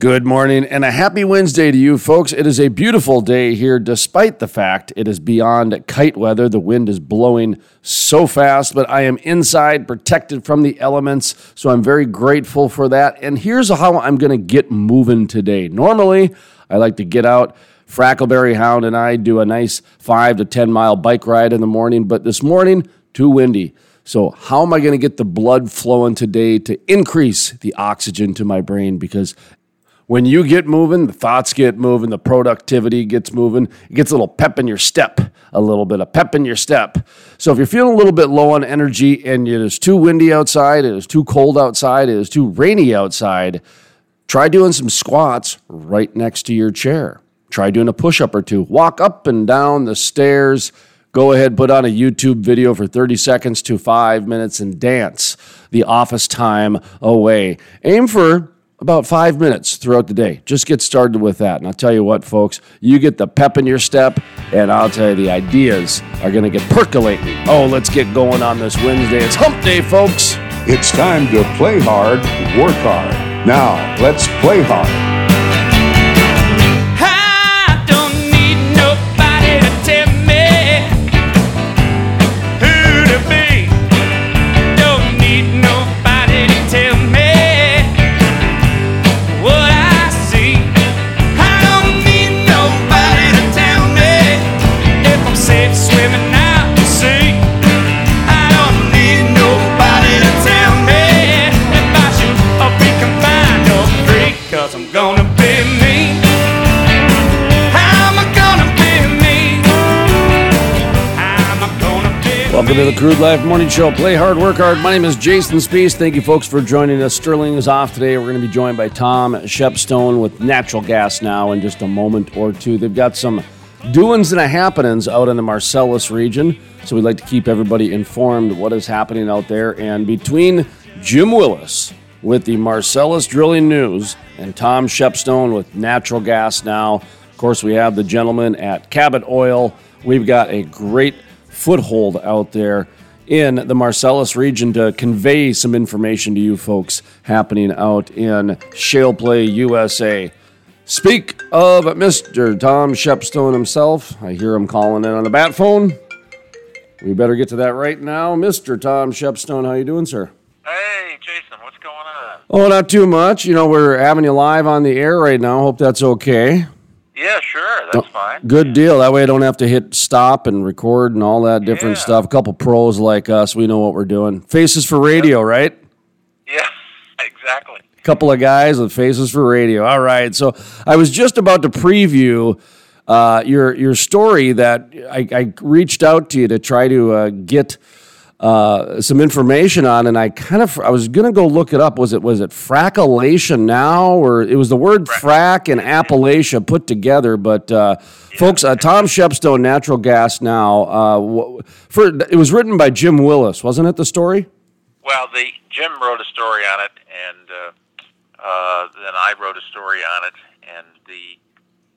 Good morning and a happy Wednesday to you, folks. It is a beautiful day here, despite the fact it is beyond kite weather. The wind is blowing so fast, but I am inside, protected from the elements, so I'm very grateful for that. And here's how I'm going to get moving today. Normally, I like to get out. Frackleberry Hound and I do a nice five to 10 mile bike ride in the morning, but this morning, too windy. So, how am I going to get the blood flowing today to increase the oxygen to my brain? Because when you get moving, the thoughts get moving, the productivity gets moving. It gets a little pep in your step, a little bit of pep in your step. So if you're feeling a little bit low on energy and it is too windy outside, it is too cold outside, it is too rainy outside, try doing some squats right next to your chair. Try doing a push up or two. Walk up and down the stairs. Go ahead, put on a YouTube video for 30 seconds to five minutes and dance the office time away. Aim for about five minutes throughout the day. Just get started with that. And I'll tell you what, folks, you get the pep in your step, and I'll tell you the ideas are going to get percolating. Oh, let's get going on this Wednesday. It's hump day, folks. It's time to play hard, work hard. Now, let's play hard. Welcome to the Crude Life Morning Show. Play hard, work hard. My name is Jason Spiess. Thank you, folks, for joining us. Sterling is off today. We're going to be joined by Tom Shepstone with natural gas now in just a moment or two. They've got some doings and a happenings out in the Marcellus region, so we'd like to keep everybody informed what is happening out there. And between Jim Willis with the Marcellus Drilling News and Tom Shepstone with natural gas now, of course, we have the gentleman at Cabot Oil. We've got a great foothold out there in the Marcellus region to convey some information to you folks happening out in Shale Play, USA. Speak of Mr. Tom Shepstone himself. I hear him calling in on the bat phone. We better get to that right now. Mr. Tom Shepstone, how you doing, sir? Hey, Jason, what's going on? Oh, not too much. You know, we're having you live on the air right now. Hope that's okay. Yeah, sure. That's fine. Good deal. That way I don't have to hit stop and record and all that different yeah. stuff. A couple pros like us, we know what we're doing. Faces for radio, right? Yeah, exactly. A couple of guys with faces for radio. All right. So I was just about to preview uh, your your story that I, I, reached out to you to try to uh, get – uh, some information on, and I kind of I was gonna go look it up. Was it was it frackalachia now, or it was the word frack and Appalachia put together? But uh, yeah. folks, uh, Tom Shepstone, Natural Gas Now. Uh, for it was written by Jim Willis, wasn't it? The story. Well, the Jim wrote a story on it, and uh, uh, then I wrote a story on it, and the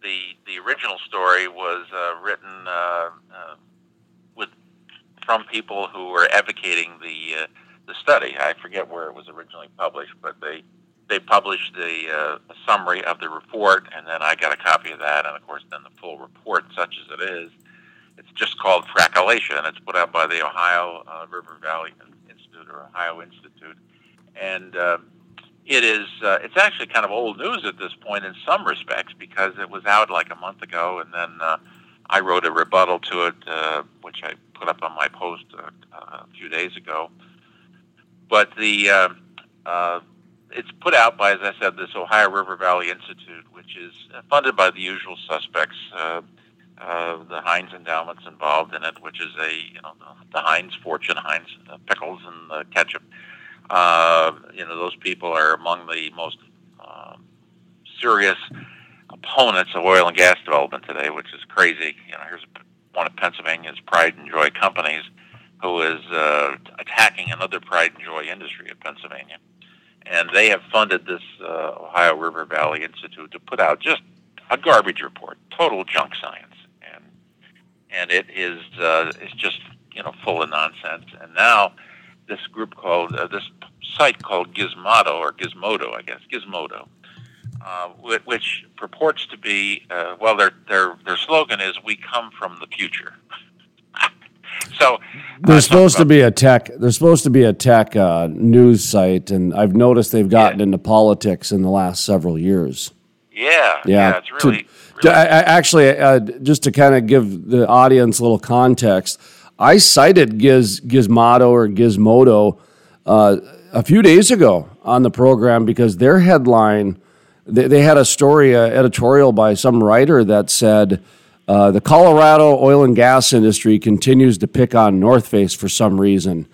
the the original story was written from people who were advocating the uh, the study. I forget where it was originally published, but they they published the uh, summary of the report, and then I got a copy of that, and of course, then the full report, such as it is, it's just called Frackalachia, and it's put out by the Ohio uh, River Valley Institute or Ohio Institute, and uh, it is uh, it's actually kind of old news at this point in some respects because it was out like a month ago, and then uh, I wrote a rebuttal to it, uh, which I put up on my post uh, a few days ago. But the uh, uh, it's put out by, as I said, this Ohio River Valley Institute, which is funded by the usual suspects. Uh, uh, the Heinz endowment's involved in it, which is a you know the, the Heinz fortune, Heinz uh, pickles and uh, ketchup. Uh, you know those people are among the most uh, serious opponents of oil and gas development today, which is crazy. You know, here's one of Pennsylvania's pride and joy companies who is uh, attacking another pride and joy industry of Pennsylvania. And they have funded this uh, Ohio River Valley Institute to put out just a garbage report, total junk science, and and it is uh, it's just you know full of nonsense. And now this group called uh, this site called Gizmodo or Gizmodo, I guess Gizmodo, uh, which purports to be uh, well, their their their slogan is "We come from the future." so there's supposed to be a tech. There's supposed to be a tech uh, news site, and I've noticed they've gotten yeah. into politics in the last several years. Yeah, yeah, yeah it's really. To, really I, I actually, uh, just to kind of give the audience a little context, I cited Giz Gizmodo or Gizmodo uh, a few days ago on the program because their headline they, they had a story, uh, editorial by some writer that said uh, the Colorado oil and gas industry continues to pick on North Face for some reason,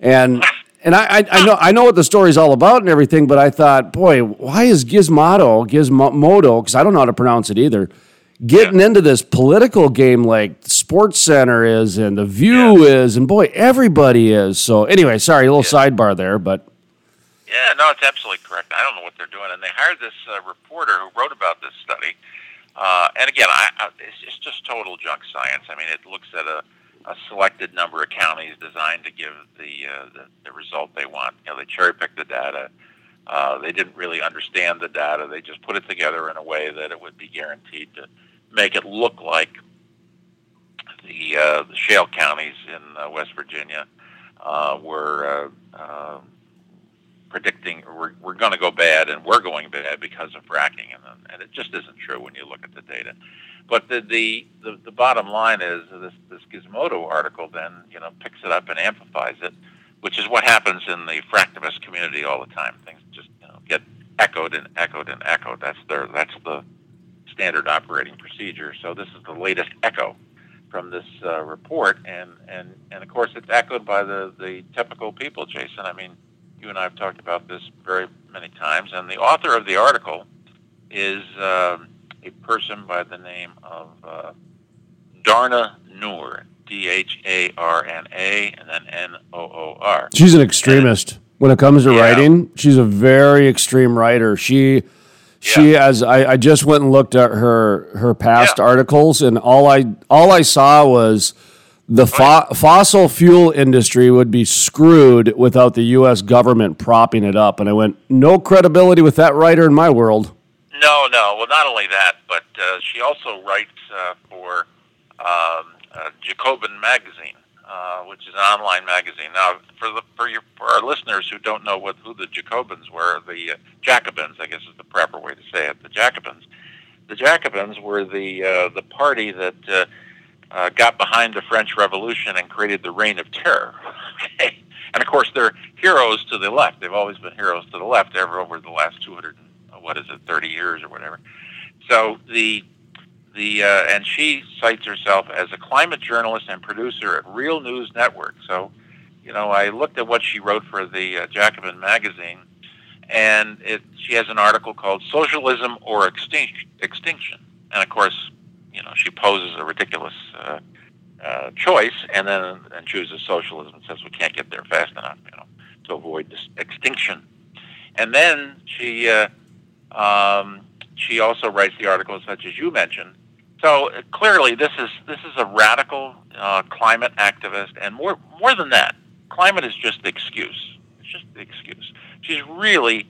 and and I, I, know I know what the story's all about and everything, but I thought, boy, why is Gizmodo Gizmodo because I don't know how to pronounce it either, getting yeah. into this political game like Sports Center is and the View yeah. is, and boy, everybody is. So anyway, sorry, a little yeah. sidebar there, but yeah, no, it's absolutely correct. I don't know what they're doing, and they hired this uh, reporter who wrote about this study. Uh, and again, I, I, it's, it's just total junk science. I mean, it looks at a, a selected number of counties designed to give the, uh, the the result they want. You know, they cherry picked the data. Uh, they didn't really understand the data. They just put it together in a way that it would be guaranteed to make it look like the uh, the shale counties in uh, West Virginia uh, were uh, uh, predicting we're, we're going to go bad and we're going bad because of fracking, and, and it just isn't true when you look at the data. But the, the, the, the bottom line is this, this Gizmodo article then you know picks it up and amplifies it, which is what happens in the fractivist community all the time. Things just you know, get echoed and echoed and echoed. That's their that's the standard operating procedure. So this is the latest echo from this uh, report, and, and, and of course it's echoed by the, the typical people, Jason. I mean, you and I have talked about this very many times, and the author of the article is uh, a person by the name of uh, Dharna Noor, D H A R N A, and then N O O R. She's an extremist. And, when it comes to yeah. writing, she's a very extreme writer. She she yeah. as I, I just went and looked at her her past yeah. articles and all I all I saw was the fo- fossil fuel industry would be screwed without the U.S. government propping it up. And I went, no credibility with that writer in my world. No, no. Well, not only that, but uh, she also writes uh, for um, uh, Jacobin Magazine, uh, which is an online magazine. Now, for the for your for our listeners who don't know what who the Jacobins were, the uh, Jacobins, I guess is the proper way to say it. The Jacobins, the Jacobins were the uh, the party that uh, got behind the French Revolution and created the Reign of Terror. And of course, they're heroes to the left. They've always been heroes to the left ever over the last 200, what is it, 30 years or whatever. So the the uh, and she cites herself as a climate journalist and producer at Real News Network. So, you know, I looked at what she wrote for the uh, Jacobin magazine, and it she has an article called "Socialism or Extinction." Extinction, and of course, you know, she poses a ridiculous uh, uh, choice and then and chooses socialism and says we can't get there fast enough, you know, to avoid this extinction. And then she uh, um, she also writes the articles such as you mentioned. So uh, clearly, this is this is a radical uh, climate activist, and more more than that, climate is just the excuse. It's just the excuse. She's really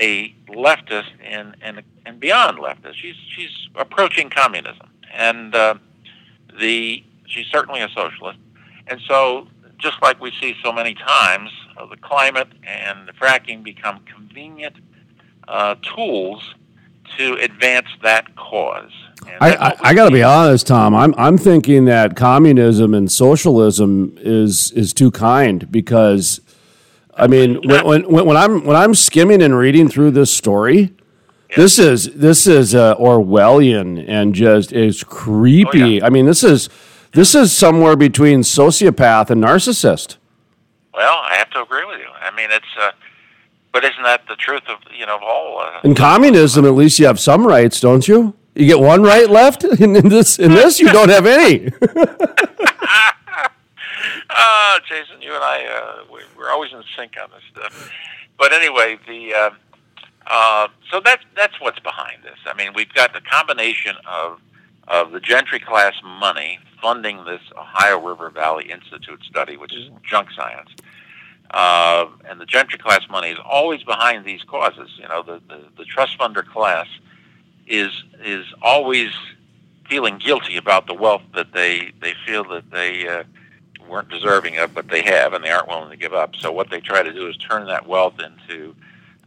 a leftist and and and beyond leftist. She's she's approaching communism and uh, the she's certainly a socialist. And so, just like we see so many times, uh, the climate and the fracking become convenient uh, tools to advance that cause. I, I, I got to be honest, Tom. I'm I'm thinking that communism and socialism is is too kind because, I mean, when, when, when I'm when I'm skimming and reading through this story, this is this is uh, Orwellian and just is creepy. Oh, yeah. I mean, this is this is somewhere between sociopath and narcissist. Well, I have to agree with you. I mean, it's uh, but isn't that the truth of you know of all? Uh, in communism, at least you have some rights, don't you? You get one right left. In, in this, in this, you don't have any. uh, Jason, you and I, uh, we, are always in sync on this stuff. But anyway, the uh, so that's that's what's behind this. I mean, we've got the combination of of the Gentry class money funding this Ohio River Valley Institute study, which is junk science. uh, and the gentry class money is always behind these causes. You know, the, the, the trust funder class is is always feeling guilty about the wealth that they they feel that they uh, weren't deserving of, but they have, and they aren't willing to give up. So what they try to do is turn that wealth into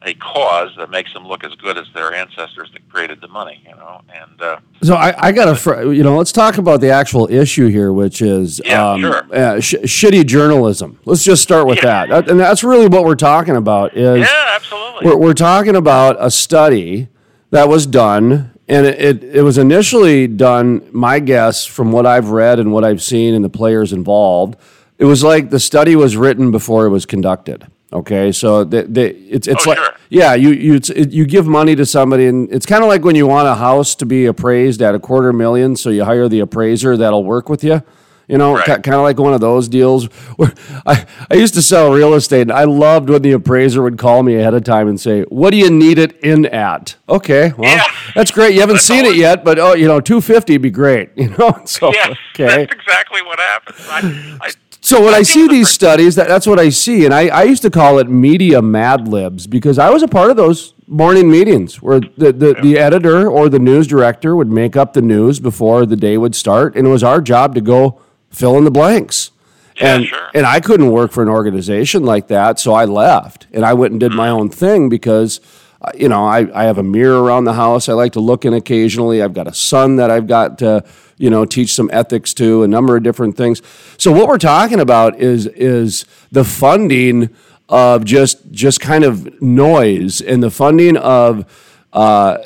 a cause that makes them look as good as their ancestors that created the money, you know. And uh, so I, I got a, fr- you know, let's talk about the actual issue here, which is Yeah, um, sure. uh, sh- shitty journalism. Let's just start with Yeah. that, and that's really what we're talking about. Is yeah, absolutely. we're, we're talking about a study that was done, and it, it, it was initially done. My guess, from what I've read and what I've seen, and the players involved, it was like the study was written before it was conducted. Okay, so the, the, it's it's Oh, like sure. yeah, you you it, you give money to somebody, and it's kind of like when you want a house to be appraised at a quarter million, so you hire the appraiser that'll work with you. You know, Right. kind of like one of those deals where I, I used to sell real estate, and I loved when the appraiser would call me ahead of time and say, "What do you need it in at?" Okay, well, Yeah. that's great. You haven't That's seen it yet, but oh, you know, two fifty be great. You know, so yeah, okay. that's exactly what happens. I, I, So when I, think see the these studies, that, that's what I see, and I, I used to call it media mad libs because I was a part of those morning meetings where the, the, the editor or the news director would make up the news before the day would start, and it was our job to go fill in the blanks. Yeah, and sure. and I couldn't work for an organization like that, so I left and I went and did my Mm-hmm. own thing because. Uh, You know, I, I have a mirror around the house. I like to look in occasionally. I've got a son that I've got to, you know, teach some ethics to, a number of different things. So what we're talking about is is the funding of just just kind of noise and the funding of uh,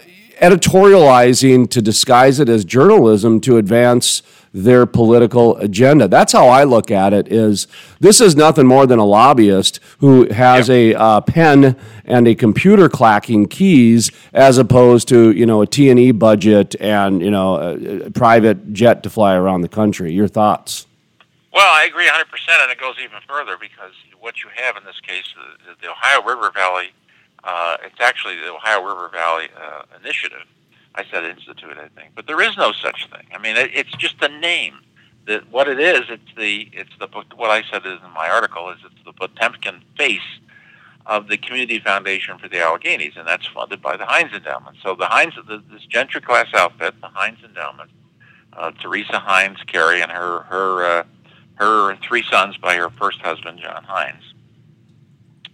editorializing to disguise it as journalism to advance their political agenda. That's how I look at it. Is this is nothing more than a lobbyist who has a uh, pen and a computer clacking keys, as opposed to you know a T and E budget and you know a, a private jet to fly around the country. Your thoughts? Well, I agree 100%, and it goes even further because what you have in this case, the, the Ohio River Valley, uh, it's actually the Ohio River Valley uh, Initiative. I said institute, I think, but there is no such thing. I mean, it, it's just a name. That what it is, it's the it's the what I said in my article is it's the Potemkin face of the Community Foundation for the Alleghenies, and that's funded by the Heinz Endowment. So the Heinz, the, this gentry class outfit, the Heinz Endowment, uh, Teresa Heinz Kerry and her her uh, her three sons by her first husband John Heinz.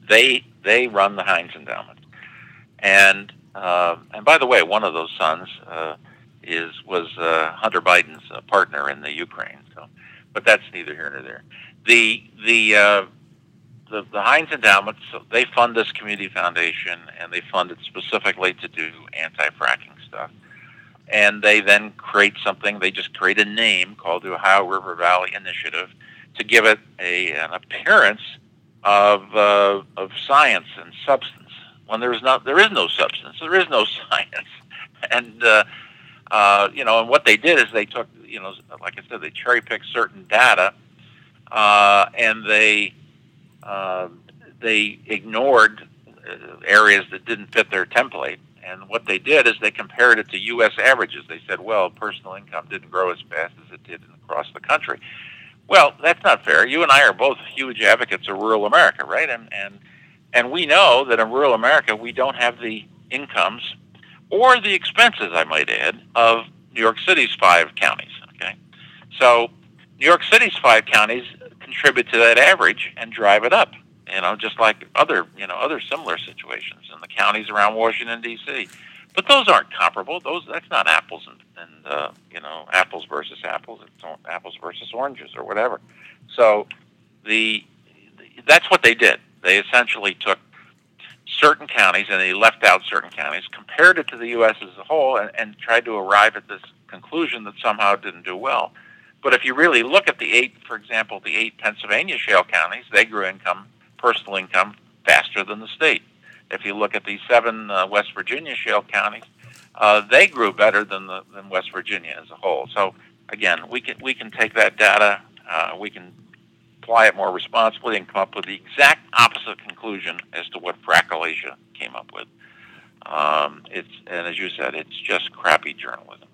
They they run the Heinz Endowment, and uh, and by the way, one of those sons uh, is was uh, Hunter Biden's uh, partner in the Ukraine. So, but that's neither here nor there. The the uh, the, the Heinz Endowment, so they fund this community foundation, and they fund it specifically to do anti-fracking stuff. And they then create something. They just create a name called the Ohio River Valley Initiative to give it a an appearance of uh, of science and substance. When there is not, there is no substance. There is no science. And uh, uh, you know, and what they did is they took, you know, like I said, they cherry picked certain data, uh, and they uh, they ignored uh, areas that didn't fit their template. And what they did is they compared it to U.S. averages. They said, well, personal income didn't grow as fast as it did across the country. Well, that's not fair. You and I are both huge advocates of rural America, right? And and and we know that in rural America we don't have the incomes or the expenses, I might add, of New York City's five counties. Okay, so New York City's five counties contribute to that average and drive it up. You know, just like other you know other similar situations in the counties around Washington D.C. But those aren't comparable. Those that's not apples and, and uh, you know apples versus apples. It's apples versus oranges or whatever. So the that's what they did. They essentially took certain counties and they left out certain counties, compared it to the U.S. as a whole, and, and tried to arrive at this conclusion that somehow didn't do well. But if you really look at the eight, for example, the eight Pennsylvania shale counties, they grew income, personal income, faster than the state. If you look at the seven uh, West Virginia shale counties, uh, they grew better than the, than West Virginia as a whole. So again, we can we can take that data, uh, we can apply it more responsibly, and come up with the exact opposite conclusion as to what Frackalachia came up with. Um, it's and as you said, it's just crappy journalism.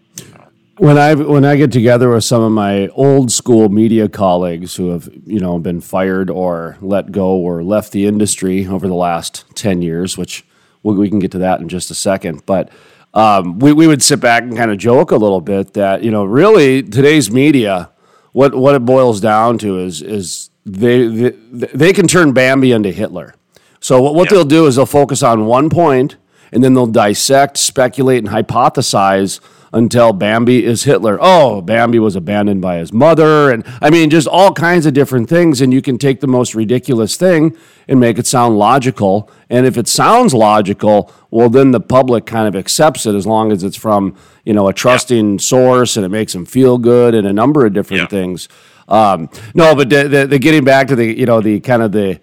when I when I get together with some of my old school media colleagues who have you know been fired or let go or left the industry over the last ten years, which we, we can get to that in just a second, but. Um, we, we would sit back and kind of joke a little bit that you know really today's media what what it boils down to is is they they, they can turn Bambi into Hitler. So what, what Yeah. they'll do is they'll focus on one point and then they'll dissect, speculate, and hypothesize until Bambi is Hitler. Oh, Bambi was abandoned by his mother, and I mean just all kinds of different things. And you can take the most ridiculous thing and make it sound logical. And if it sounds logical, well, then the public kind of accepts it as long as it's from you know a trusting source and it makes them feel good and a number of different Yeah. things. Um, no, but the, the, the getting back to the you know the kind of the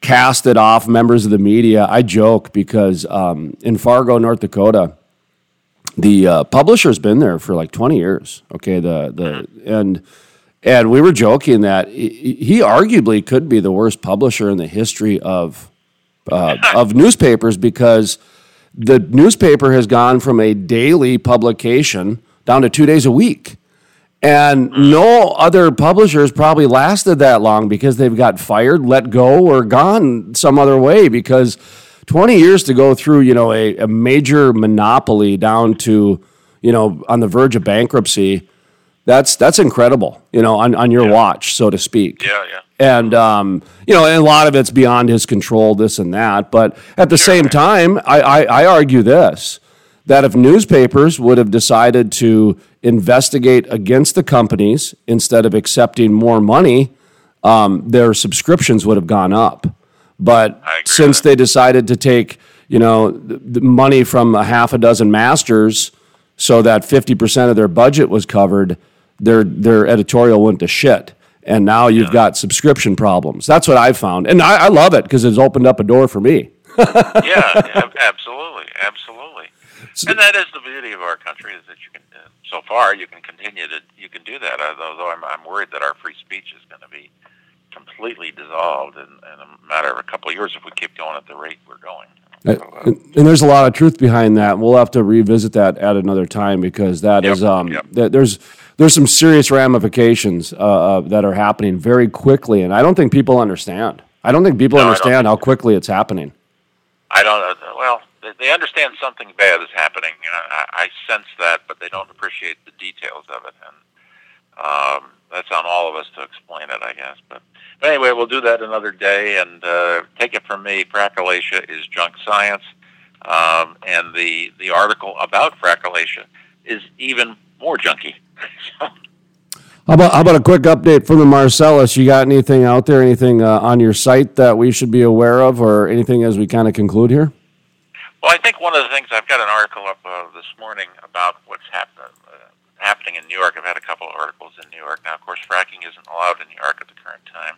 casted off members of the media. I joke because um, in Fargo, North Dakota, the uh, publisher's been there for like 20 years. Okay, the the and and we were joking that he, he arguably could be the worst publisher in the history of uh, of newspapers because the newspaper has gone from a daily publication down to two days a week. And no other publishers probably lasted that long because they've got fired, let go, or gone some other way. Because 20 years to go through, you know, a, a major monopoly down to, you know, on the verge of bankruptcy, that's that's incredible, you know, on, on your watch, so to speak. Yeah, yeah. And um, you know, and a lot of it's beyond his control, this and that. But at the same time, I, I, I argue this that if newspapers would have decided to investigate against the companies instead of accepting more money, um, their subscriptions would have gone up. But since they decided to take, you know, the, the money from a half a dozen masters so that 50% of their budget was covered, their their editorial went to shit. And now you've got subscription problems. That's what I've found. And I, I love it because it's opened up a door for me. yeah, absolutely, absolutely. And that is the beauty of our country is that you can, uh, so far, you can continue to you can do that. Although I'm, I'm worried that our free speech is going to be completely dissolved in, in a matter of a couple of years if we keep going at the rate we're going. So, uh, And, and there's a lot of truth behind that. We'll have to revisit that at another time because that Yep, is um, yep. that there's there's some serious ramifications uh, uh, that are happening very quickly, and I don't think people understand. I don't think people No, understand how quickly it's happening. I don't. Uh, well, they, they understand something bad is happening. You know, I, I sense that, but they don't appreciate the details of it, and um, that's on all of us to explain it, I guess. But, but anyway, we'll do that another day. And uh, take it from me, Frackalachia is junk science, um, and the the article about Frackalachia is even more junky. How about how about a quick update from the Marcellus? You got anything out there? Anything uh, on your site that we should be aware of, or anything as we kind of conclude here? Well, I think one of the things I've got an article up uh, this morning about what's hap- uh, happening in New York. I've had a couple of articles in New York. Now, of course, fracking isn't allowed in New York at the current time,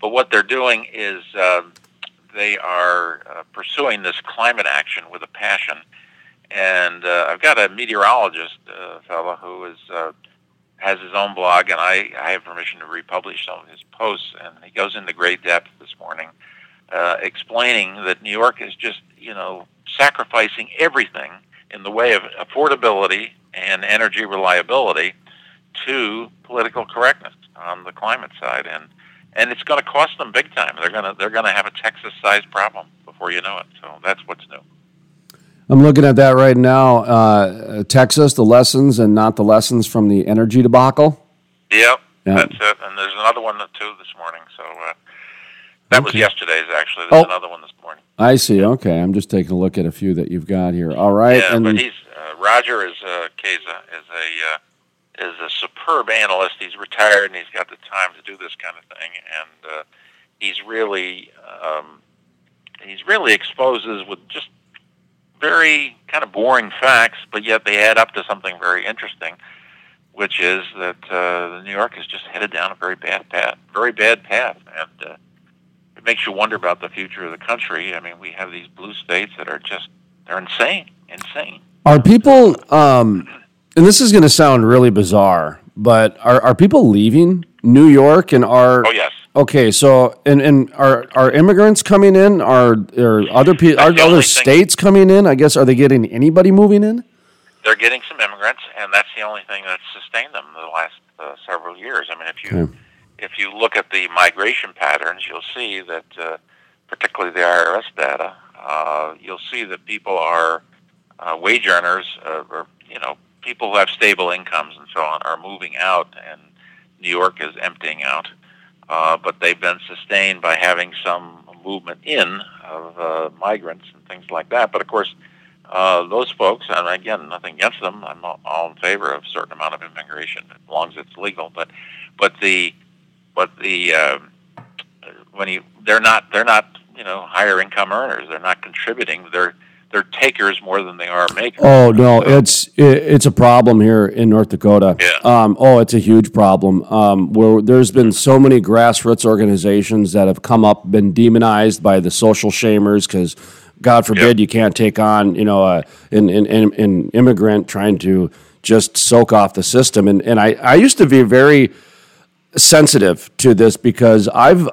but what they're doing is um, they are uh, pursuing this climate action with a passion. And uh, I've got a meteorologist uh, fellow who is uh, has his own blog, and I, I have permission to republish some of his posts. And he goes into great depth this morning, uh, explaining that New York is just you know sacrificing everything in the way of affordability and energy reliability to political correctness on the climate side, and and it's going to cost them big time. They're going to they're going to have a Texas-sized problem before you know it. So that's what's new. I'm looking at that right now. Uh, Texas, the lessons and not the lessons from the energy debacle. Yep, Yeah. that's it. And there's another one too this morning. So uh, that was yesterday's actually. There's Oh. another one this morning. I see. Okay, I'm just taking a look at a few that you've got here. All right, Yeah, and but he's uh, Roger is uh, Caiazza is a uh, is a superb analyst. He's retired and he's got the time to do this kind of thing, and uh, he's really um, he's really exposes with just very kind of boring facts, but yet they add up to something very interesting, which is that uh, New York is just headed down a very bad path, very bad path, and uh, it makes you wonder about the future of the country. I mean, we have these blue states that are just they're insane, insane. Are people, um, and this is going to sound really bizarre, but are, are people leaving New York and are Oh yes. okay? So and and are are immigrants coming in? Are are other people? Are other thing. states coming in? I guess are they getting anybody moving in? they're getting some immigrants, and that's the only thing that's sustained them the last uh, several years. I mean, if you Okay. if you look at the migration patterns, you'll see that, uh, particularly the IRS data, uh, you'll see that people are uh, wage earners, uh, or you know, people who have stable incomes and so on, are moving out, and New York is emptying out. Uh, but they've been sustained by having some movement in of uh, migrants and things like that. But of course, uh, those folks, and again, nothing against them. I'm all, all in favor of a certain amount of immigration as long as it's legal. But but the but the uh, when you they're not they're not you know higher income earners. They're not contributing. They're they're takers more than they are makers. Oh no, it's it, it's a problem here in North Dakota. Yeah. Um, oh, it's a huge problem. Um, where there's been so many grassroots organizations that have come up, been demonized by the social shamers because, God forbid, Yep. you can't take on you know a, an, an, an, an immigrant trying to just soak off the system. And and I I used to be very sensitive to this because I've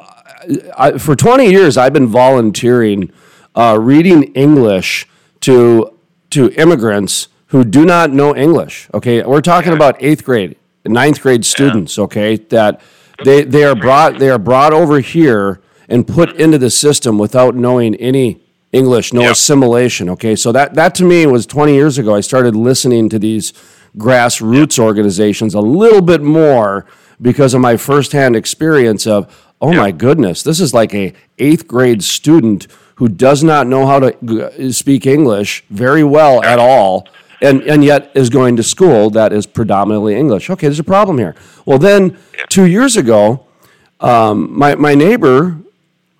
I, for 20 years I've been volunteering uh, reading English to to immigrants who do not know English. Okay, we're talking about eighth grade, ninth grade students. Okay, that they they are brought they are brought over here and put into the system without knowing any English, no Yep. assimilation. Okay, so that that to me was 20 years ago. I started listening to these grassroots organizations a little bit more because of my firsthand experience of oh my goodness this is like a eighth grade student who does not know how to speak english very well at all and, and yet is going to school that is predominantly english. Okay there's a problem here. Well then two years ago um, my, my neighbor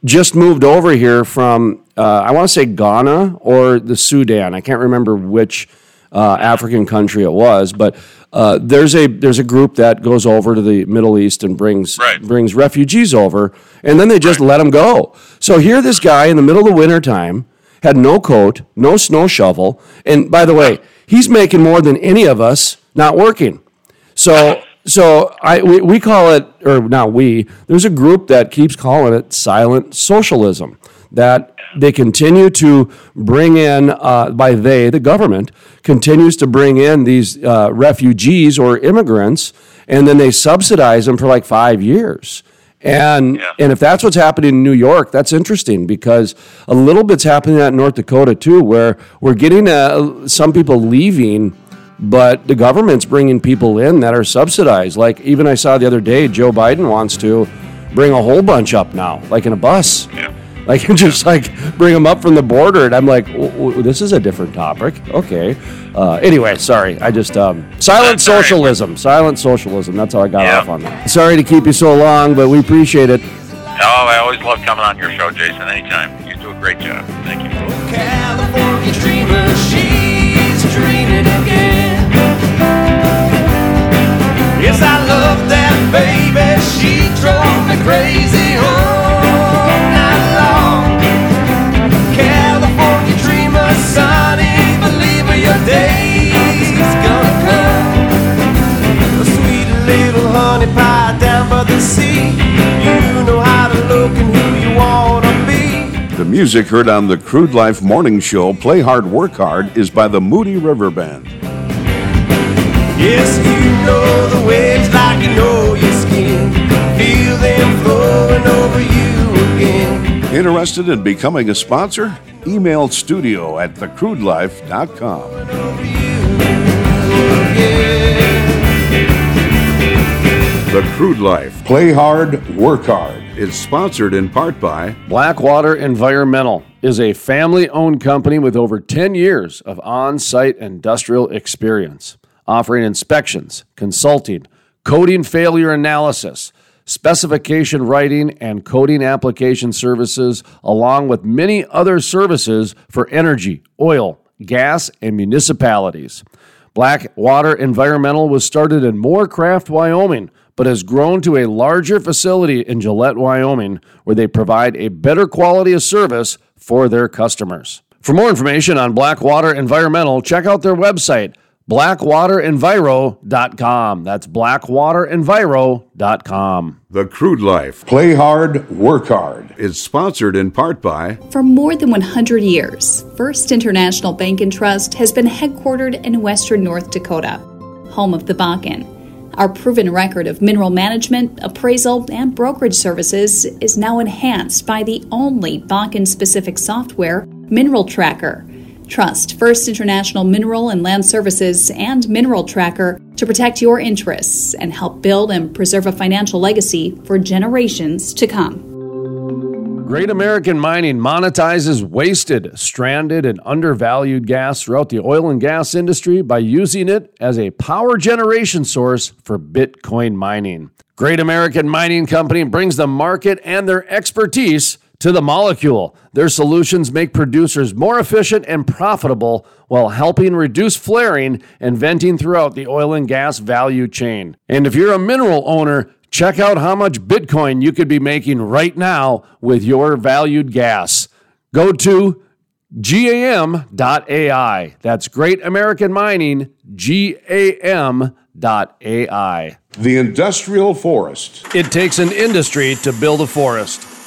just moved over here from uh, I want to say Ghana or the Sudan. I can't remember which uh, African country it was, but uh, there's a there's a group that goes over to the Middle East and brings Right. brings refugees over, and then they just let them go. So here, this guy in the middle of the winter time had no coat, no snow shovel, and by the way, he's making more than any of us not working. So so I we, we call it or not we. There's a group that keeps calling it silent socialism. That they continue to bring in uh, by they the government continues to bring in these uh, refugees or immigrants, and then they subsidize them for like five years. And Yeah. and if that's what's happening in New York, that's interesting because a little bit's happening at North Dakota too, where we're getting uh, some people leaving, but the government's bringing people in that are subsidized. Like even I saw the other day, Joe Biden wants to bring a whole bunch up now, like in a bus. Yeah. Like just like bring them up from the border, and I'm like, w- w- this is a different topic. Okay. Uh, anyway, sorry. I just um, silent That's socialism. Silent socialism. That's how I got Yeah. off on that. Sorry to keep you so long, but we appreciate it. Oh, I always love coming on your show, Jason. Anytime. You do a great job. Thank you. For California dreamer, she's dreaming again. Yes, I love that baby. She drove me crazy all pie down by the sea. You know how to look and who you wanna be. The music heard on the Crude Life Morning Show, Play Hard, Work Hard, is by the Moody River Band. Yes, you know the waves like you know your skin. Feel them flowing over you again. Interested in becoming a sponsor? Email studio at thecrudelife.com. The Crude Life, Play Hard, Work Hard, is sponsored in part by Blackwater Environmental is a family owned company with over 10 years of on site industrial experience, offering inspections, consulting, coating failure analysis, specification writing, and coating application services, along with many other services for energy, oil, gas, and municipalities. Blackwater Environmental was started in Moorcroft, Wyoming, but has grown to a larger facility in Gillette, Wyoming, where they provide a better quality of service for their customers. For more information on Blackwater Environmental, check out their website, BlackwaterEnviro.com. That's BlackwaterEnviro.com. The Crude Life. Play hard, work hard. Is sponsored in part by. For more than 100 years, First International Bank and Trust has been headquartered in western North Dakota, home of the Bakken. Our proven record of mineral management, appraisal, and brokerage services is now enhanced by the only Bakken specific software, Mineral Tracker. Trust First International Mineral and Land Services and Mineral Tracker to protect your interests and help build and preserve a financial legacy for generations to come. Great American Mining monetizes wasted, stranded, and undervalued gas throughout the oil and gas industry by using it as a power generation source for Bitcoin mining. Great American Mining Company brings the market and their expertise to the molecule. Their solutions make producers more efficient and profitable while helping reduce flaring and venting throughout the oil and gas value chain. And if you're a mineral owner, check out how much Bitcoin you could be making right now with your valued gas. Go to GAM.ai. That's Great American Mining, GAM.ai. The Industrial Forest. It takes an industry to build a forest.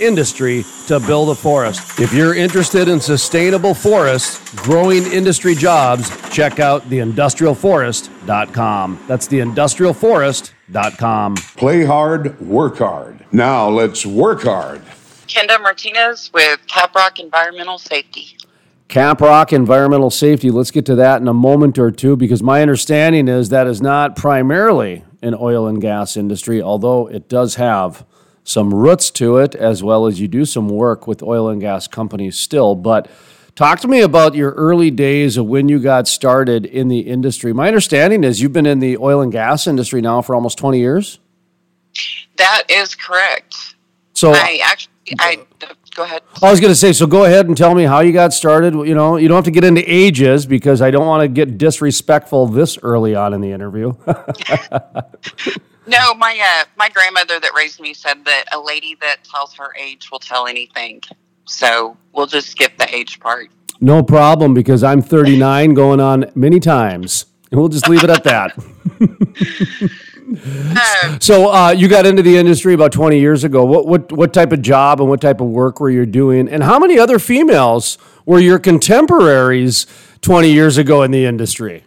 industry to build a forest. If you're interested in sustainable forests, growing industry jobs, check out theindustrialforest.com. That's theindustrialforest.com. Play hard, work hard. Now let's work hard. Kenda Martinez with Caprock Environmental Safety. Caprock Environmental Safety. Let's get to that in a moment or two because my understanding is that is not primarily an oil and gas industry, although it does have some roots to it, as well as you do some work with oil and gas companies still. But talk to me about your early days of when you got started in the industry. My understanding is you've been in the oil and gas industry now for almost 20 years. That is correct. So I actually, I go ahead. I was going to say, so go ahead and tell me how you got started. You know, you don't have to get into ages because I don't want to get disrespectful this early on in the interview. No, my uh, my grandmother that raised me said that a lady that tells her age will tell anything. So we'll just skip the age part. no problem because I'm 39 going on many times. And we'll just leave it at that. Um, So uh, you got into the industry about 20 years ago. What, what, what type of job and what type of work were you doing? And how many other females were your contemporaries 20 years ago in the industry?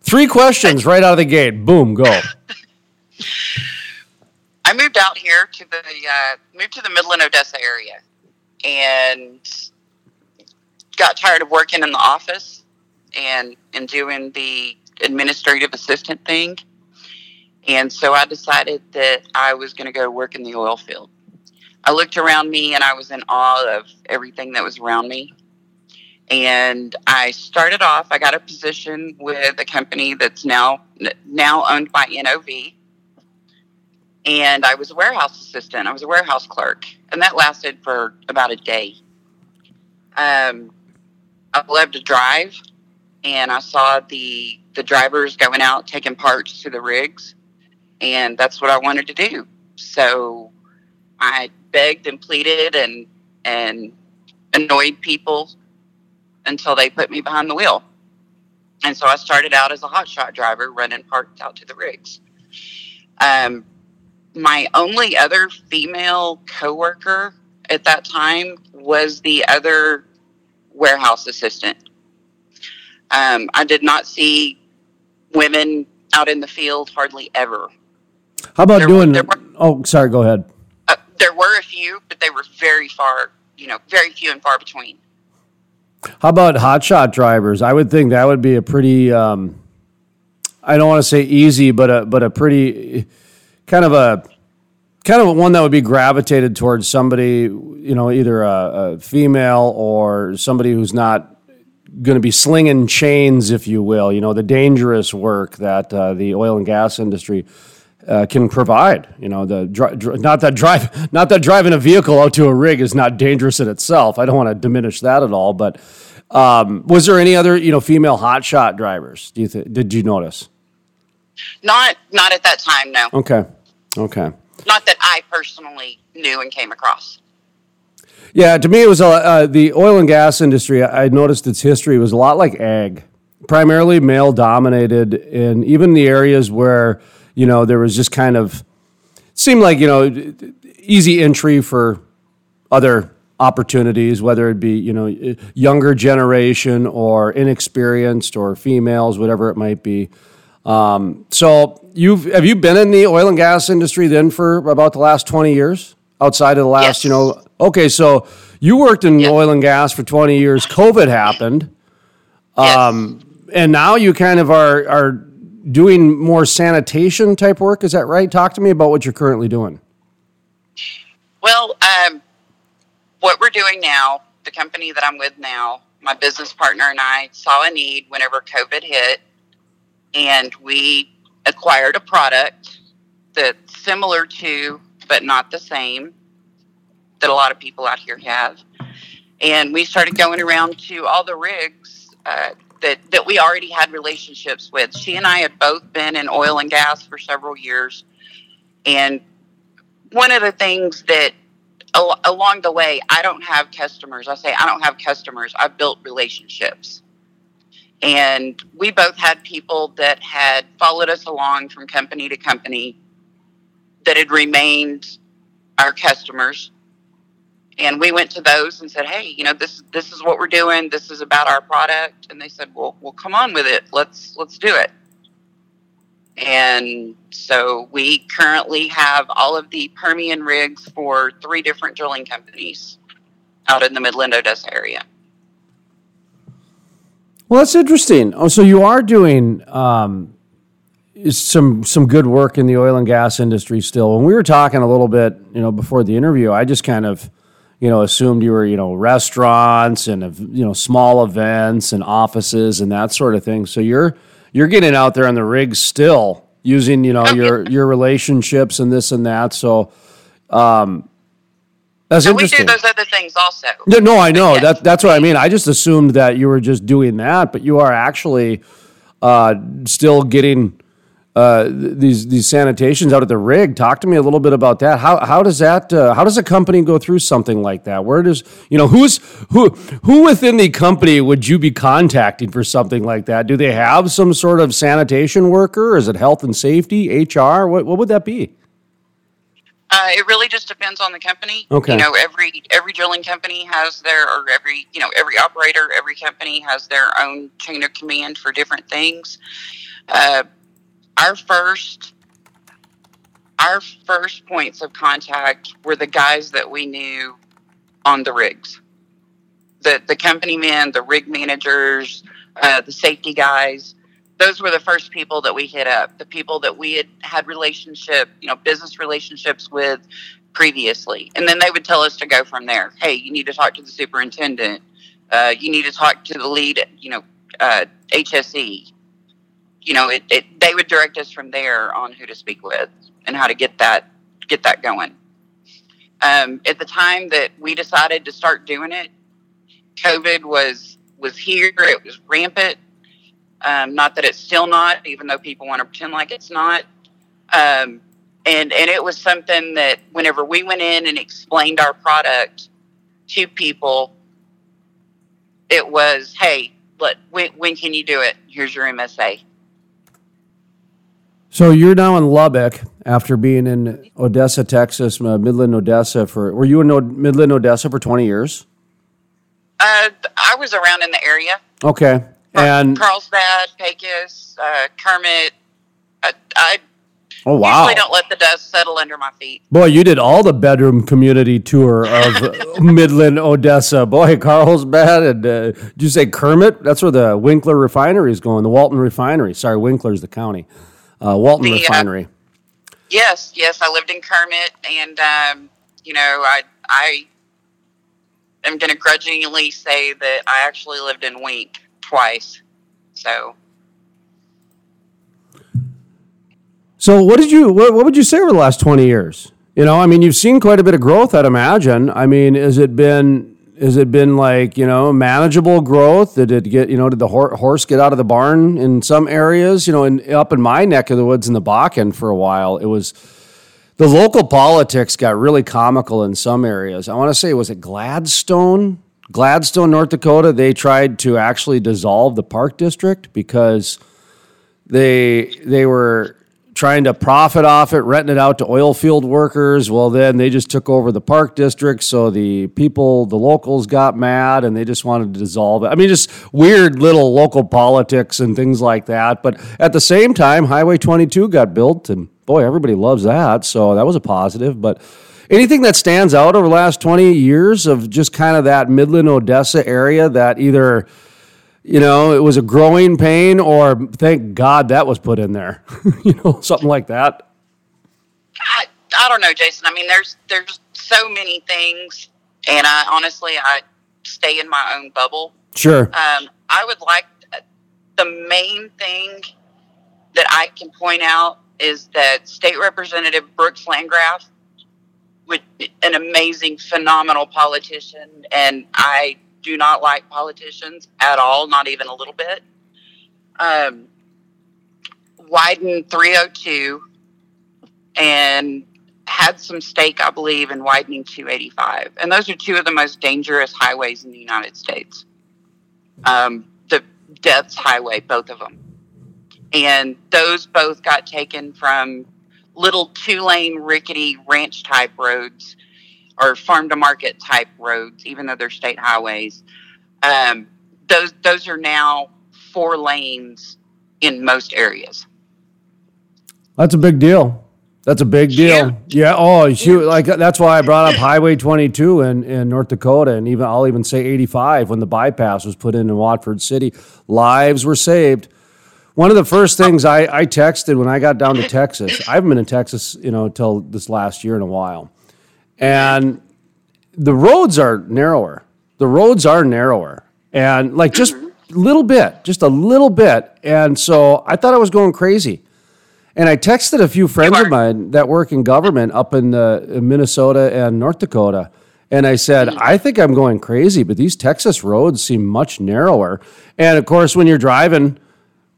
Three questions right out of the gate. Boom, go. I moved out here to the uh, moved to the Midland Odessa area, and got tired of working in the office and and doing the administrative assistant thing, and so I decided that I was going to go work in the oil field. I looked around me and I was in awe of everything that was around me. And I started off. I got a position with a company that's now now owned by NOV, and I was a warehouse assistant. I was a warehouse clerk, and that lasted for about a day. Um, I loved to drive, and I saw the the drivers going out taking parts to the rigs, and that's what I wanted to do. So I begged and pleaded and and annoyed people until they put me behind the wheel. And so I started out as a hotshot driver, running parts out to the rigs. Um, my only other female coworker at that time was the other warehouse assistant. Um, I did not see women out in the field hardly ever. How about There- doing? there were- Oh, sorry. Go ahead. Uh, there were a few, but they were very far, you know, very few and far between. How about hotshot drivers? I would think that would be a pretty. Um, I don't want to say easy, but a but a pretty kind of a kind of one that would be gravitated towards somebody, you know, either a, a female or somebody who's not going to be slinging chains, if you will. You know, the dangerous work that uh, the oil and gas industry uh, can provide. You know, the not that drive, not that driving a vehicle out to a rig is not dangerous in itself. I don't want to diminish that at all. But um, was there any other, you know, female hotshot drivers? Do you th- did you notice? Not not at that time, no. Okay, okay. Not that I personally knew and came across. Yeah, to me, it was a, uh, the oil and gas industry. I I noticed its history was a lot like ag, primarily male dominated, and even the areas where you know there was just kind of seemed like you know easy entry for other opportunities, whether it be you know younger generation or inexperienced or females, whatever it might be. Um, so you've have you been in the oil and gas industry then for about the last twenty years? Outside of the last, Yes. you know, okay, so you worked in Yes. oil and gas for twenty years. COVID happened, Yes. um, and now you kind of are are doing more sanitation type work. Is that right? Talk to me about what you're currently doing. Well, um, what we're doing now, the company that I'm with now, my business partner and I saw a need whenever COVID hit, and we acquired a product that's similar to, but not the same, that a lot of people out here have. And we started going around to all the rigs uh, that, that we already had relationships with. She and I had both been in oil and gas for several years. And one of the things that al- along the way, I don't have customers. I say I don't have customers. I've built relationships. And we both had people that had followed us along from company to company that had remained our customers. And we went to those and said, "Hey, you know, this this is what we're doing. This is about our product." And they said, "Well, well, come on with it. Let's let's do it." And so we currently have all of the Permian rigs for three different drilling companies out in the Midland Odessa area. Well, that's interesting. Oh, so you are doing um, some some good work in the oil and gas industry still. When we were talking a little bit, you know, before the interview, I just kind of, you know, assumed you were, you know, restaurants and you know, small events and offices and that sort of thing. So you're you're getting out there on the rigs still using, you know, your your relationships and this and that. So um, that's And we do those other things also. No, no, I know that. That's what I mean. I just assumed that you were just doing that, but you are actually uh, still getting uh, these these sanitations out at the rig. Talk to me a little bit about that. How how does that? Uh, how does a company go through something like that? Where does you know who's who who within the company would you be contacting for something like that? Do they have some sort of sanitation worker? Is it health and safety, HR? What what would that be? Uh, it really just depends on the company. Okay. You know, every every drilling company has their, or every you know every operator, every company has their own chain of command for different things. Uh, our first, our first points of contact were the guys that we knew on the rigs. The the company men, the rig managers, uh, the safety guys those were the first people that we hit up the people that we had had relationship you know business relationships with previously. And then they would tell us to go from there. Hey you need to talk to the superintendent. Uh, you need to talk to the lead you know uh, hse you know it, it, they would direct us from there on who to speak with and how to get that get that going. Um, at the time that we decided to start doing it covid was was here. It was rampant um, not that it's still not, even though people want to pretend like it's not. Um, and and it was something that whenever we went in and explained our product to people, it was, hey, let when, when can you do it? Here's your MSA. So you're now in Lubbock after being in Odessa, Texas, uh, Midland, Odessa for. Were you in O- Midland, Odessa for 20 years? Uh, I was around in the area. Okay, and Carlsbad, Pecos, uh, Kermit. I, I oh wow, usually don't let the dust settle under my feet. boy, you did all the bedroom community tour of Midland, Odessa. Boy, Carlsbad, and uh, did you say Kermit? That's where the Winkler refinery is going. The Walton refinery. Sorry, Winkler's the county. Uh, Walton The, uh, refinery. Yes, yes, I lived in Kermit, and um, you know, I I am going to grudgingly say that I actually lived in Wink. Twice. So So, what did you what, what would you say over the last twenty years? You know, I mean, you've seen quite a bit of growth, I'd imagine. I mean, has it been has it been like you know manageable growth? Did it get you know did the hor- horse get out of the barn in some areas? You know, in up in my neck of the woods in the Bakken for a while, it was the local politics got really comical in some areas. I want to say was it Gladstone, Gladstone, North Dakota. They tried to actually dissolve the park district because they they were trying to profit off it, renting it out to oil field workers. Well, then they just took over the park district, so the people, the locals, got mad and they just wanted to dissolve it. I mean, just weird little local politics and things like that. But at the same time, Highway 22 got built, and boy, everybody loves that. So that was a positive. But anything that stands out over the last 20 years of just kind of that Midland Odessa area that either you know, it was a growing pain, or thank God that was put in there, you know, something like that. I, I don't know, Jason. I mean, there's there's so many things, and I honestly I stay in my own bubble. Sure. Um, I would like the main thing that I can point out is that State Representative Brooks Landgraf, would an amazing, phenomenal politician, and I do not like politicians at all, not even a little bit. Um, widened 302 and had some stake, I believe, in widening 285. And those are two of the most dangerous highways in the United States. Um, the Death's Highway, both of them. And those both got taken from little two lane, rickety ranch type roads or farm to market type roads, even though they're state highways. Um, those those are now four lanes in most areas. That's a big deal. That's a big deal. Huge. Yeah. Oh, shoot. Like that's why I brought up Highway 22 in, in North Dakota, and even I'll even say 85 when the bypass was put in in Watford City. Lives were saved. One of the first things I, I texted when I got down to Texas. I haven't been in Texas, you know, until this last year in a while, and the roads are narrower. The roads are narrower, and like just a little bit, just a little bit. And so I thought I was going crazy. And I texted a few friends of mine that work in government up in, uh, in Minnesota and North Dakota. And I said, I think I'm going crazy, but these Texas roads seem much narrower. And of course, when you're driving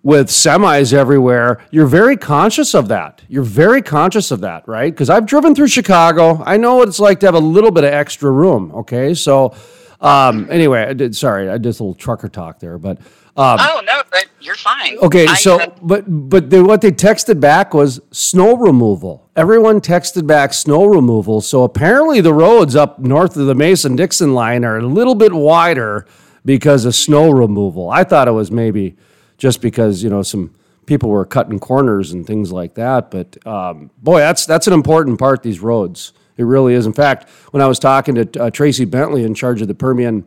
with semis everywhere, you're very conscious of that. You're very conscious of that, right? Because I've driven through Chicago. I know what it's like to have a little bit of extra room. Okay. So, um, anyway, I did, sorry, I did a little trucker talk there, but um, Oh no, but you're fine. Okay, I, so uh, but but they, what they texted back was snow removal. Everyone texted back snow removal. So apparently the roads up north of the Mason Dixon line are a little bit wider because of snow removal. I thought it was maybe just because you know some people were cutting corners and things like that. But um, boy, that's that's an important part. These roads, it really is. In fact, when I was talking to uh, Tracee Bentley in charge of the Permian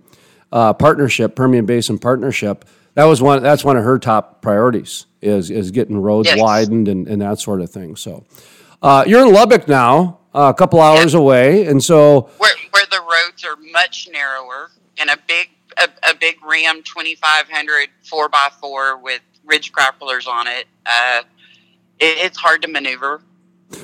uh, partnership, Permian Basin partnership, that was one. That's one of her top priorities is is getting roads Yes. widened and, and that sort of thing. So uh, you're in Lubbock now, uh, a couple hours away, and so where where the roads are much narrower and a big a, a big Ram 2500 4 by 4 with ridge grapplers on it. Uh, it it's hard to maneuver.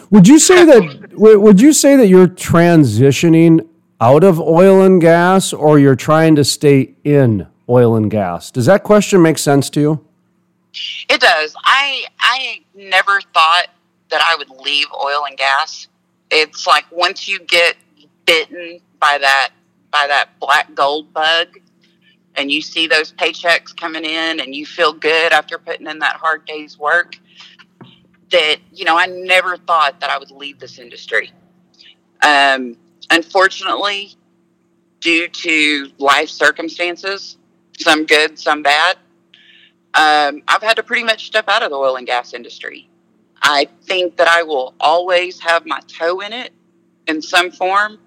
would you say that would you say that you're transitioning out of oil and gas, or you're trying to stay in oil and gas? Does that question make sense to you? It does. I I never thought that I would leave oil and gas. It's like once you get bitten by that by that black gold bug and you see those paychecks coming in and you feel good after putting in that hard day's work that you know I never thought that I would leave this industry. Um unfortunately due to life circumstances, some good, some bad, um, I've had to pretty much step out of the oil and gas industry. I think that I will always have my toe in it in some form,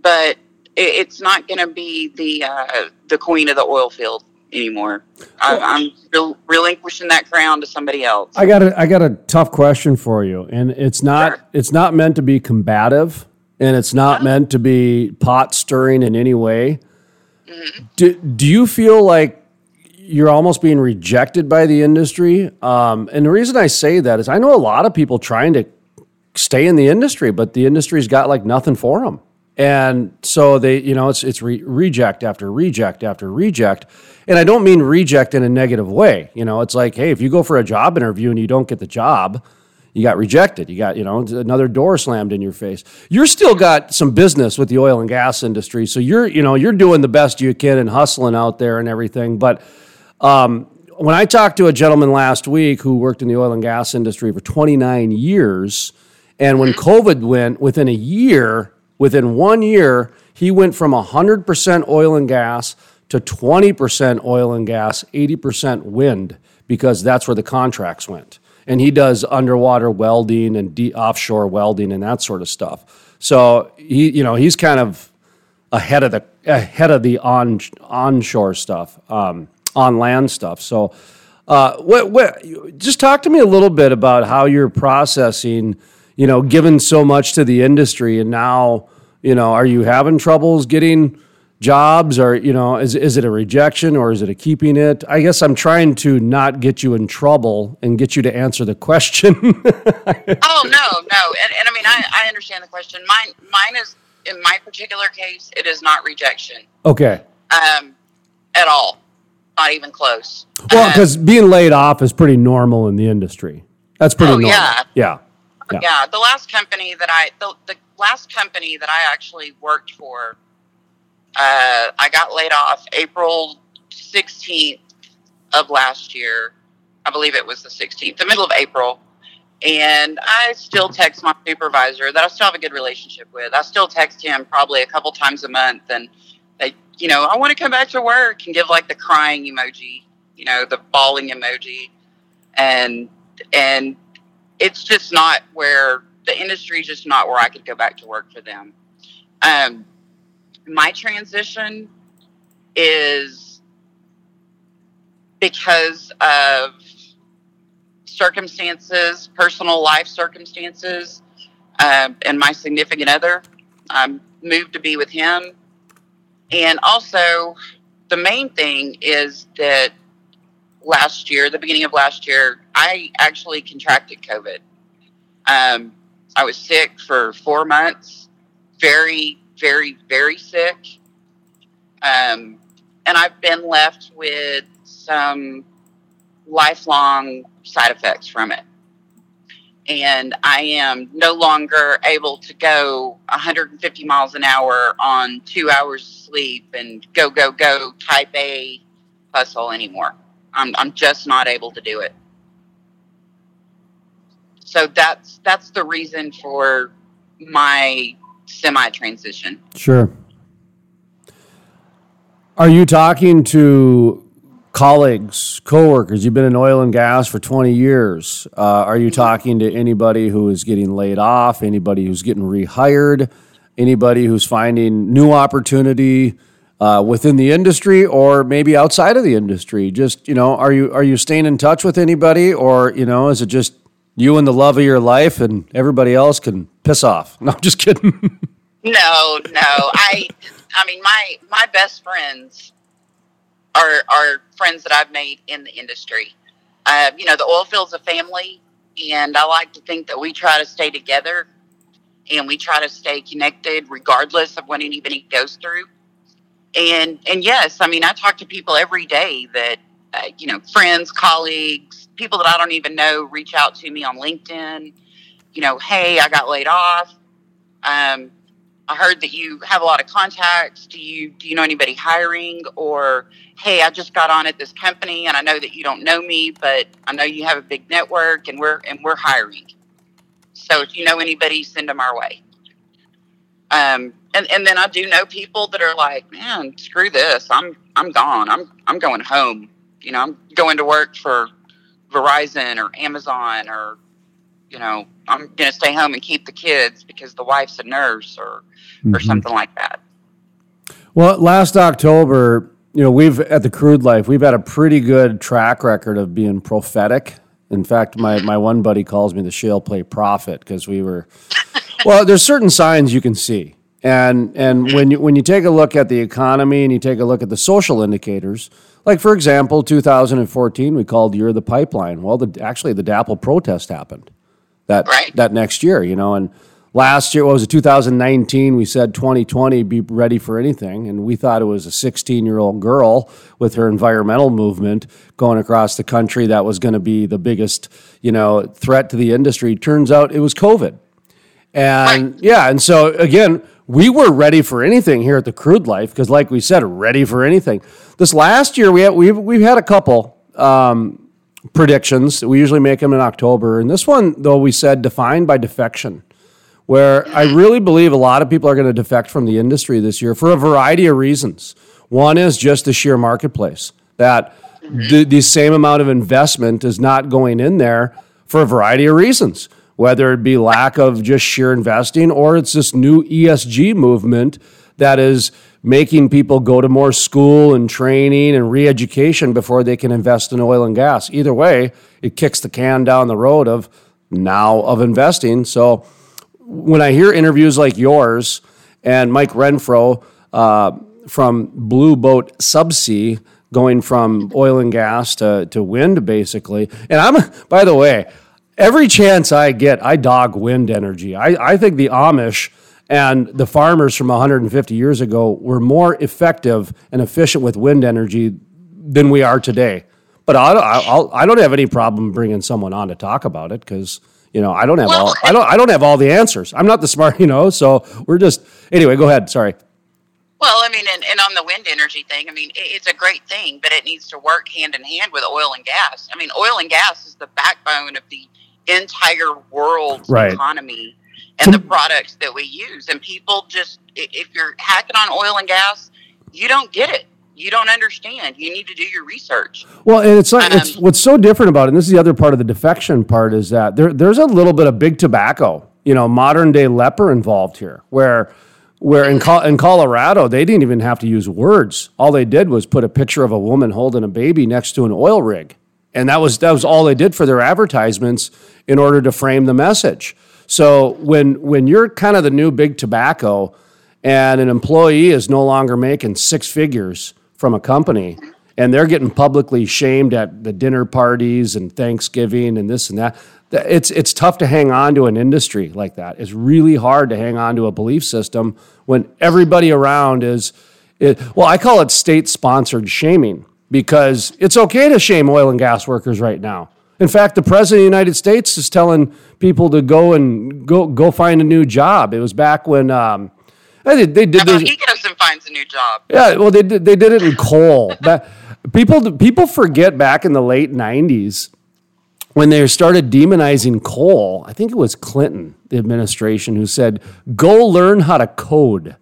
but it's not going to be the uh, the queen of the oil field anymore. I, I'm rel- relinquishing that crown to somebody else. I got a I got a tough question for you, and it's not Sure. it's not meant to be combative, and it's not meant to be pot stirring in any way. Do do you feel like you're almost being rejected by the industry. Um, and the reason I say that is I know a lot of people trying to stay in the industry, but the industry's got like nothing for them. And so they, you know, it's it's re- reject after reject after reject. And I don't mean reject in a negative way. You know, it's like, hey, if you go for a job interview and you don't get the job, you got rejected. You got, you know, another door slammed in your face. You're still got some business with the oil and gas industry. So you're, you know, you're doing the best you can and hustling out there and everything. But um, when I talked to a gentleman last week who worked in the oil and gas industry for 29 years, and when COVID went, within a year, within one year, he went from 100% oil and gas to 20% oil and gas, 80% wind, because that's where the contracts went. And he does underwater welding and de- offshore welding and that sort of stuff. So he, you know, he's kind of ahead of the ahead of the on onshore stuff, um, on land stuff. So, uh, what, what, just talk to me a little bit about how you're processing, you know, given so much to the industry, and now, you know, are you having troubles getting jobs, or you know, is is it a rejection or is it a keeping it? I guess I'm trying to not get you in trouble and get you to answer the question. oh no, no, and, and I mean I, I understand the question. Mine mine is in my particular case, it is not rejection. okay. Um, at all, not even close. Well, Um, because being laid off is pretty normal in the industry. That's pretty Oh, normal. yeah. Yeah. Yeah. yeah, the last company that I the, the last company that I actually worked for, uh, I got laid off April sixteenth of last year. I believe it was the sixteenth, the middle of April. And I still text my supervisor that I still have a good relationship with. I still text him probably a couple times a month, and they, you know, I want to come back to work and give like the crying emoji, you know, the bawling emoji, and and it's just not where the industry is just not where I could go back to work for them. Um, my transition is because of circumstances, personal life circumstances, um, and my significant other. I moved to be with him. And also, the main thing is that last year, the beginning of last year, I actually contracted COVID. Um, I was sick for four months, very, very, very sick. Um, and I've been left with some lifelong side effects from it. And I am no longer able to go 150 miles an hour on two hours of sleep and go, go, go type A hustle anymore. I'm, I'm just not able to do it. So that's that's the reason for my semi transition. Sure. Are you talking to colleagues, coworkers? You've been in oil and gas for 20 years. Uh, are you talking to anybody who is getting laid off, anybody who's getting rehired, anybody who's finding new opportunity uh, within the industry or maybe outside of the industry? Just, you know, are you are you staying in touch with anybody or, you know, is it just you and the love of your life and everybody else can piss off? No, I'm just kidding. No, no. I I mean my my best friends are are friends that I've made in the industry. Uh, you know, the oil field's a family and I like to think that we try to stay together and we try to stay connected regardless of what anybody goes through. And and yes, I mean I talk to people every day that uh, you know, friends, colleagues, people that I don't even know reach out to me on LinkedIn. You know, hey, I got laid off. Um, I heard that you have a lot of contacts. Do you do you know anybody hiring? Or hey, I just got on at this company, and I know that you don't know me, but I know you have a big network, and we're and we're hiring. So if you know anybody, send them our way. Um, and and then I do know people that are like, man, screw this, I'm I'm gone. I'm I'm going home. You know, I'm going to work for Verizon or Amazon or you know, I'm going to stay home and keep the kids because the wife's a nurse or or something like that. Well, last October, you know, we've at the Crude Life, we've had a pretty good track record of being prophetic. In fact, my my one buddy calls me the shale play prophet because we were. Well, there's certain signs you can see, and and hmm. when you when you take a look at the economy and you take a look at the social indicators, Like for example, 2014, we called Year of the Pipeline. Well, the, actually, the DAPL protest happened that Right. that next year, you know, and last year what was it 2019 we said 2020 be ready for anything. And we thought it was a 16 year old girl with her environmental movement going across the country that was going to be the biggest you know threat to the industry. Turns out it was covid. And Right. yeah and so again we were ready for anything here at the crude life because like we said ready for anything. This last year we had, we've, we've had a couple um, predictions. We usually make them in october. And this one though we said defined by defection where I really believe a lot of people are going to defect from the industry this year for a variety of reasons. One is just the sheer marketplace, that the, the same amount of investment is not going in there for a variety of reasons, whether it be lack of just sheer investing or it's this new ESG movement that is making people go to more school and training and re education before they can invest in oil and gas. Either way, it kicks the can down the road of now of investing. So, when I hear interviews like yours and Mike Renfro uh, from Blue Boat Subsea going from oil and gas to, to wind, basically. And I'm, by the way, every chance I get, I dog wind energy. I, I think the Amish and the farmers from 150 years ago were more effective and efficient with wind energy than we are today. But I, I'll, I don't have any problem bringing someone on to talk about it because you know I don't have all I don't I don't have all the answers. I'm not the smart, you know. So we're just anyway. Go ahead. Sorry. Well, I mean, and, and on the wind energy thing, I mean, it, it's a great thing, but it needs to work hand in hand with oil and gas. I mean, oil and gas is the backbone of the entire world's Right. economy and the products that we use. And people just, if you're hacking on oil and gas, you don't get it. You don't understand. You need to do your research. Well, and it's like it's Um, what's so different about it. And this is the other part of the defection part is that there there's a little bit of big tobacco, you know, modern day leper involved here, where where in Col- in Colorado they didn't even have to use words. All they did was put a picture of a woman holding a baby next to an oil rig, and that was that was all they did for their advertisements in order to frame the message. So when when you're kind of the new big tobacco, and an employee is no longer making six figures from a company and they're getting publicly shamed at the dinner parties and Thanksgiving and this and that. It's it's tough to hang on to an industry like that. It's really hard to hang on to a belief system when everybody around is, well, I call it state sponsored shaming because it's okay to shame oil and gas workers right now. In fact, the president of the United States is telling people to go and go go find a new job. It was back when um, they, they did How about this. he goes and finds a new job? Yeah, well, they did, they did it in coal. People people forget back in the late '90s when they started demonizing coal. I think it was Clinton, the administration, who said, "Go learn how to code."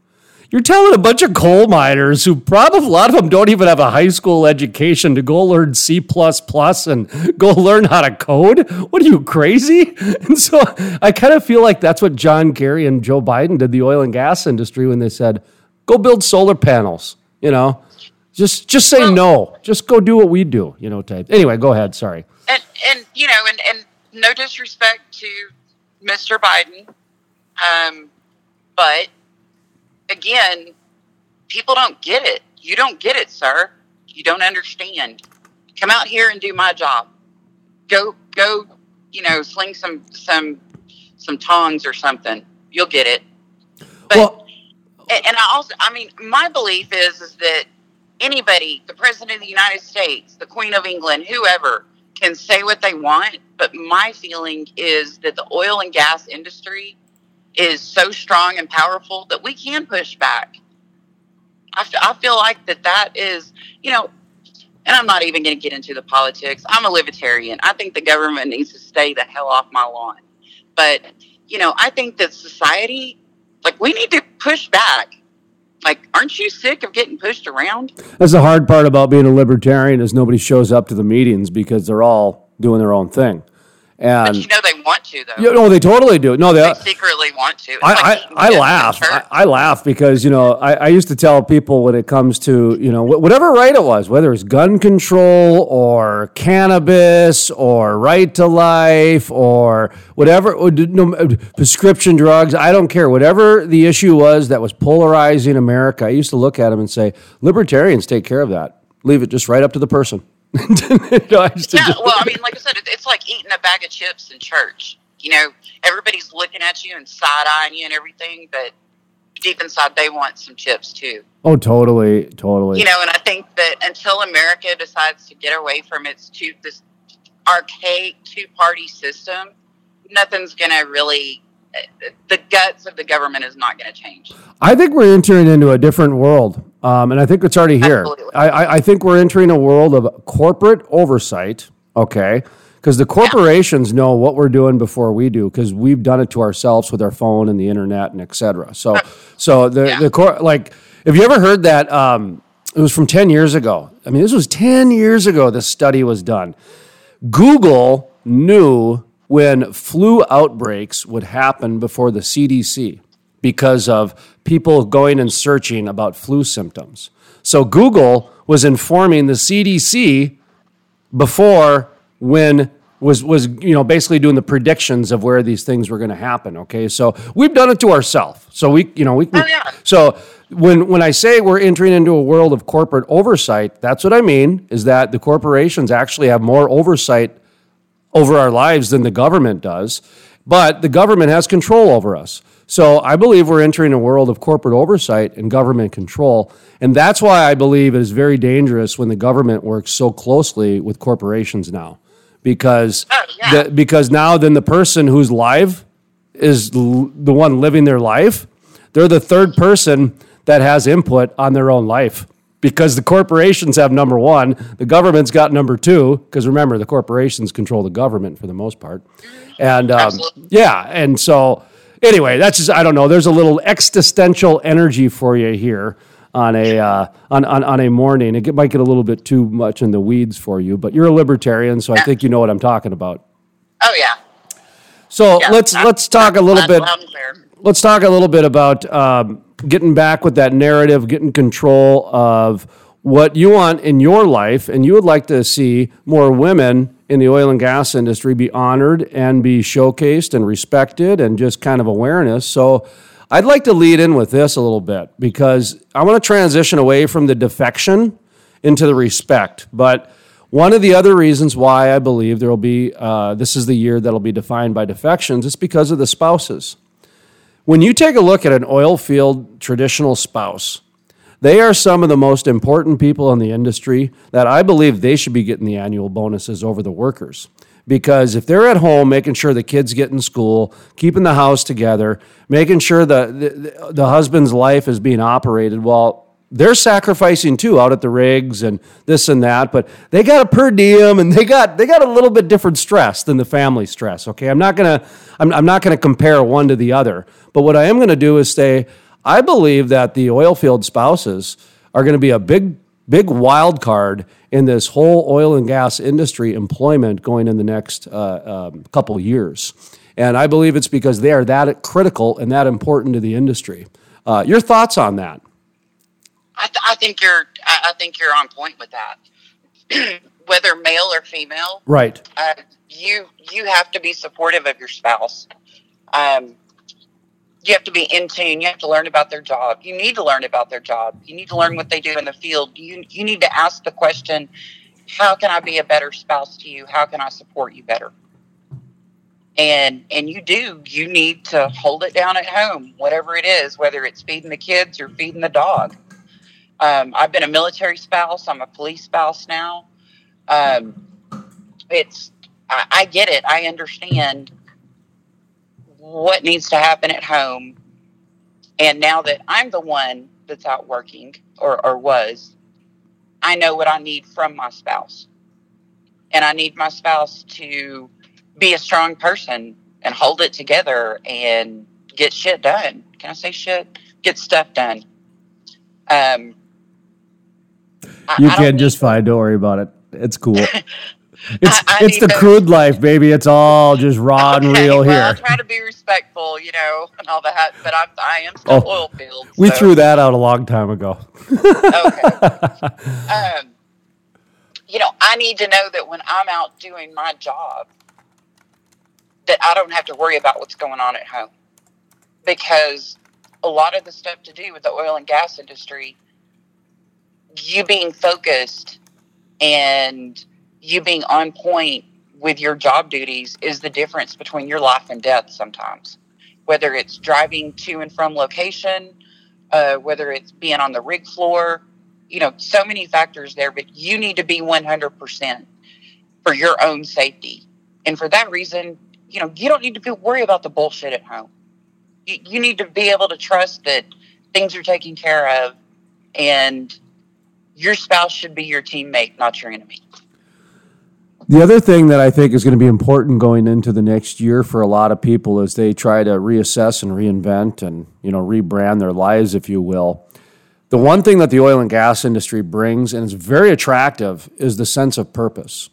You're telling a bunch of coal miners who probably a lot of them don't even have a high school education to go learn C and go learn how to code? What are you crazy? And so I kind of feel like that's what John Kerry and Joe Biden did the oil and gas industry when they said, "Go build solar panels." You know, just just say Well- no. Just go do what we do. You know, type. Anyway, go ahead. Sorry. and and you know, and and no disrespect to Mr. Biden, um, but again, people don't get it. You don't get it, sir. You don't understand. Come out here and do my job. Go go, you know, sling some some some tongs or something. You'll get it. But Well, and and I also, I mean, my belief is is that anybody, the president of the United States, the Queen of England, whoever, can say what they want. But my feeling is that the oil and gas industry is so strong and powerful that we can push back. I, f- I feel like that that is, you know, and I'm not even going to get into the politics. I'm a libertarian. I think the government needs to stay the hell off my lawn. But, you know, I think that society, like, we need to push back. Like, aren't you sick of getting pushed around? That's the hard part about being a libertarian is nobody shows up to the meetings because they're all doing their own thing. But you know they want to, though. you know, they totally do. No, they. they secretly want to. It's I, like I, I laugh. I, I laugh because you know I, I used to tell people when it comes to you know whatever right it was, whether it's gun control or cannabis or right to life or whatever or no, uh, prescription drugs. I don't care. Whatever the issue was that was polarizing America, I used to look at them and say, libertarians take care of that. leave it just right up to the person. Know, I just- Yeah, well, I mean, like I said, it, it's like eating a bag of chips in church. You know, everybody's looking at you and side eyeing you and everything, but deep inside, they want some chips too. oh, totally, totally. You know, and I think that until America decides to get away from its two this archaic two party system, nothing's going to really. Eh, the guts of the government is not going to change. I think we're entering into a different world, um, and I think it's already here. I, I, I think we're entering a world of corporate oversight. Okay, because the corporations know what we're doing before we do, because we've done it to ourselves with our phone and the internet and et cetera. So, so the Yeah. the cor- like, have you ever heard that? Um, it was from ten years ago. I mean, this was ten years ago. This study was done. Google knew when flu outbreaks would happen before the CDC because of people going and searching about flu symptoms. So Google was informing the CDC before when was was you know basically doing the predictions of where these things were going to happen okay so we've done it to ourselves so we you know we can Oh, yeah. so when when i say we're entering into a world of corporate oversight that's what i mean is that the corporations actually have more oversight over our lives than the government does, but the government has control over us. So I believe we're entering a world of corporate oversight and government control. And that's why I believe it is very dangerous when the government works so closely with corporations now. Because, Oh, yeah. the, because now then the person who's live is l- the one living their life, they're the third person that has input on their own life because the corporations have number one, the government's got number two. Because remember, the corporations control the government for the most part, and um, yeah, and so anyway, that's just I don't know. There's a little existential energy for you here on a uh, on, on on a morning. It might get a little bit too much in the weeds for you, but you're a libertarian, so I think you know what I'm talking about. Oh yeah. So yeah let's let's talk a little bit let's talk a little bit about um, getting back with that narrative, getting control of what you want in your life, and you would like to see more women in the oil and gas industry be honored and be showcased and respected, and just kind of awareness. So. I'd like to lead in with this a little bit because I want to transition away from the defection into the respect. But one of the other reasons why I believe there will be, uh, this is the year that'll be defined by defections, is because of the spouses. When you take a look at an oil field traditional spouse, they are some of the most important people in the industry that I believe they should be getting the annual bonuses over the workers. Because if they're at home making sure the kids get in school, keeping the house together, making sure the, the, the husband's life is being operated, well, they're sacrificing too out at the rigs and this and that, but they got a per diem and they got they got a little bit different stress than the family stress. Okay, I'm not gonna I'm, I'm not gonna compare one to the other, but what I am gonna do is say I believe that the oil field spouses are going to be a big big wild card in this whole oil and gas industry employment going in the next uh, um, couple years. And I believe it's because they are that critical and that important to the industry. Uh, your thoughts on that? I, th- I think you're. I, I think you're on point with that. Whether male or female, Right. uh, you you have to be supportive of your spouse. Um, you have to be in tune. You have to learn about their job. You need to learn about their job. You need to learn what they do in the field. You you need to ask the question, "How can I be a better spouse to you? How can I support you better?" And and you do. You need to hold it down at home, whatever it is, whether it's feeding the kids or feeding the dog. Um, I've been a military spouse. I'm a police spouse now. Um, it's I, I get it. I understand what needs to happen at home. And now that I'm the one that's out working or, or was, I know what I need from my spouse. And I need my spouse to be a strong person and hold it together and get shit done. Can I say shit? Get stuff done. Um, You I don't can just fine. Don't worry about it. It's cool. It's I it's the those- crude life, baby. It's all just raw and Okay, real well, I here. try to be respectful, you know, and all that, but I'm, I am still Oh, oil field. We so- threw that out a long time ago. Okay. um, you know, I need to know that when I'm out doing my job, that I don't have to worry about what's going on at home, because a lot of the stuff to do with the oil and gas industry, you being focused and you being on point with your job duties is the difference between your life and death sometimes. Whether it's driving to and from location, uh, whether it's being on the rig floor, you know, so many factors there, but you need to be 100% for your own safety. And for that reason, you know, you don't need to be, worry about the bullshit at home. You, you need to be able to trust that things are taken care of and your spouse should be your teammate, not your enemy. The other thing that I think is going to be important going into the next year for a lot of people as they try to reassess and reinvent and you know rebrand their lives, if you will. The one thing that the oil and gas industry brings and is very attractive is the sense of purpose.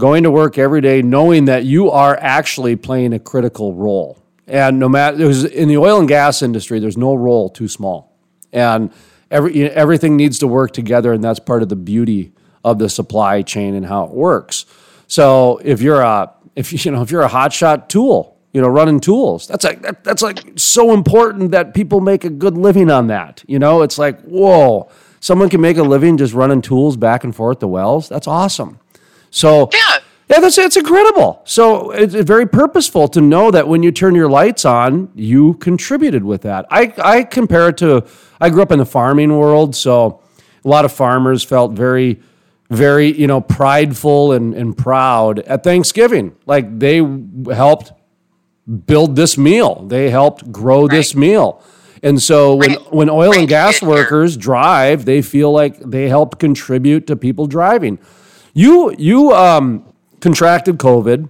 Going to work every day knowing that you are actually playing a critical role. And no matter in the oil and gas industry, there's no role too small, and every everything needs to work together, and that's part of the beauty of the supply chain and how it works. So if you're a if you know if you're a hotshot tool, you know running tools, that's like that, that's like so important that people make a good living on that. You know, it's like whoa, someone can make a living just running tools back and forth to wells. That's awesome. So Yeah. yeah, that's it's incredible. So it's very purposeful to know that when you turn your lights on, you contributed with that. I I compare it to I grew up in the farming world, so a lot of farmers felt very very you know prideful and, and proud at Thanksgiving. Like they helped build this meal, they helped grow this meal. And so when, Right. when oil and gas workers drive, they feel like they helped contribute to people driving. You you um, contracted COVID.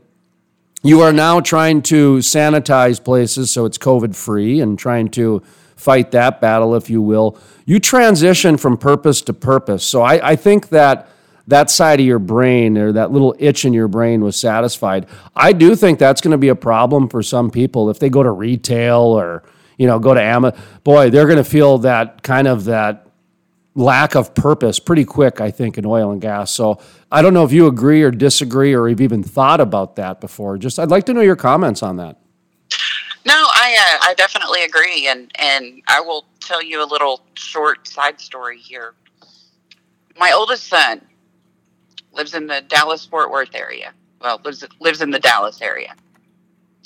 You are now trying to sanitize places so it's COVID free and trying to fight that battle, if you will. You transition from purpose to purpose. So I, I think that that side of your brain or that little itch in your brain was satisfied. I do think that's going to be a problem for some people if they go to retail or you know go to Amazon. Boy, they're going to feel that kind of that lack of purpose pretty quick, I think, in oil and gas. So I don't know if you agree or disagree or have even thought about that before. Just I'd like to know your comments on that. No, I uh, I definitely agree, and and I will tell you a little short side story here. My oldest son lives in the Dallas Fort Worth area. Well, lives lives in the Dallas area.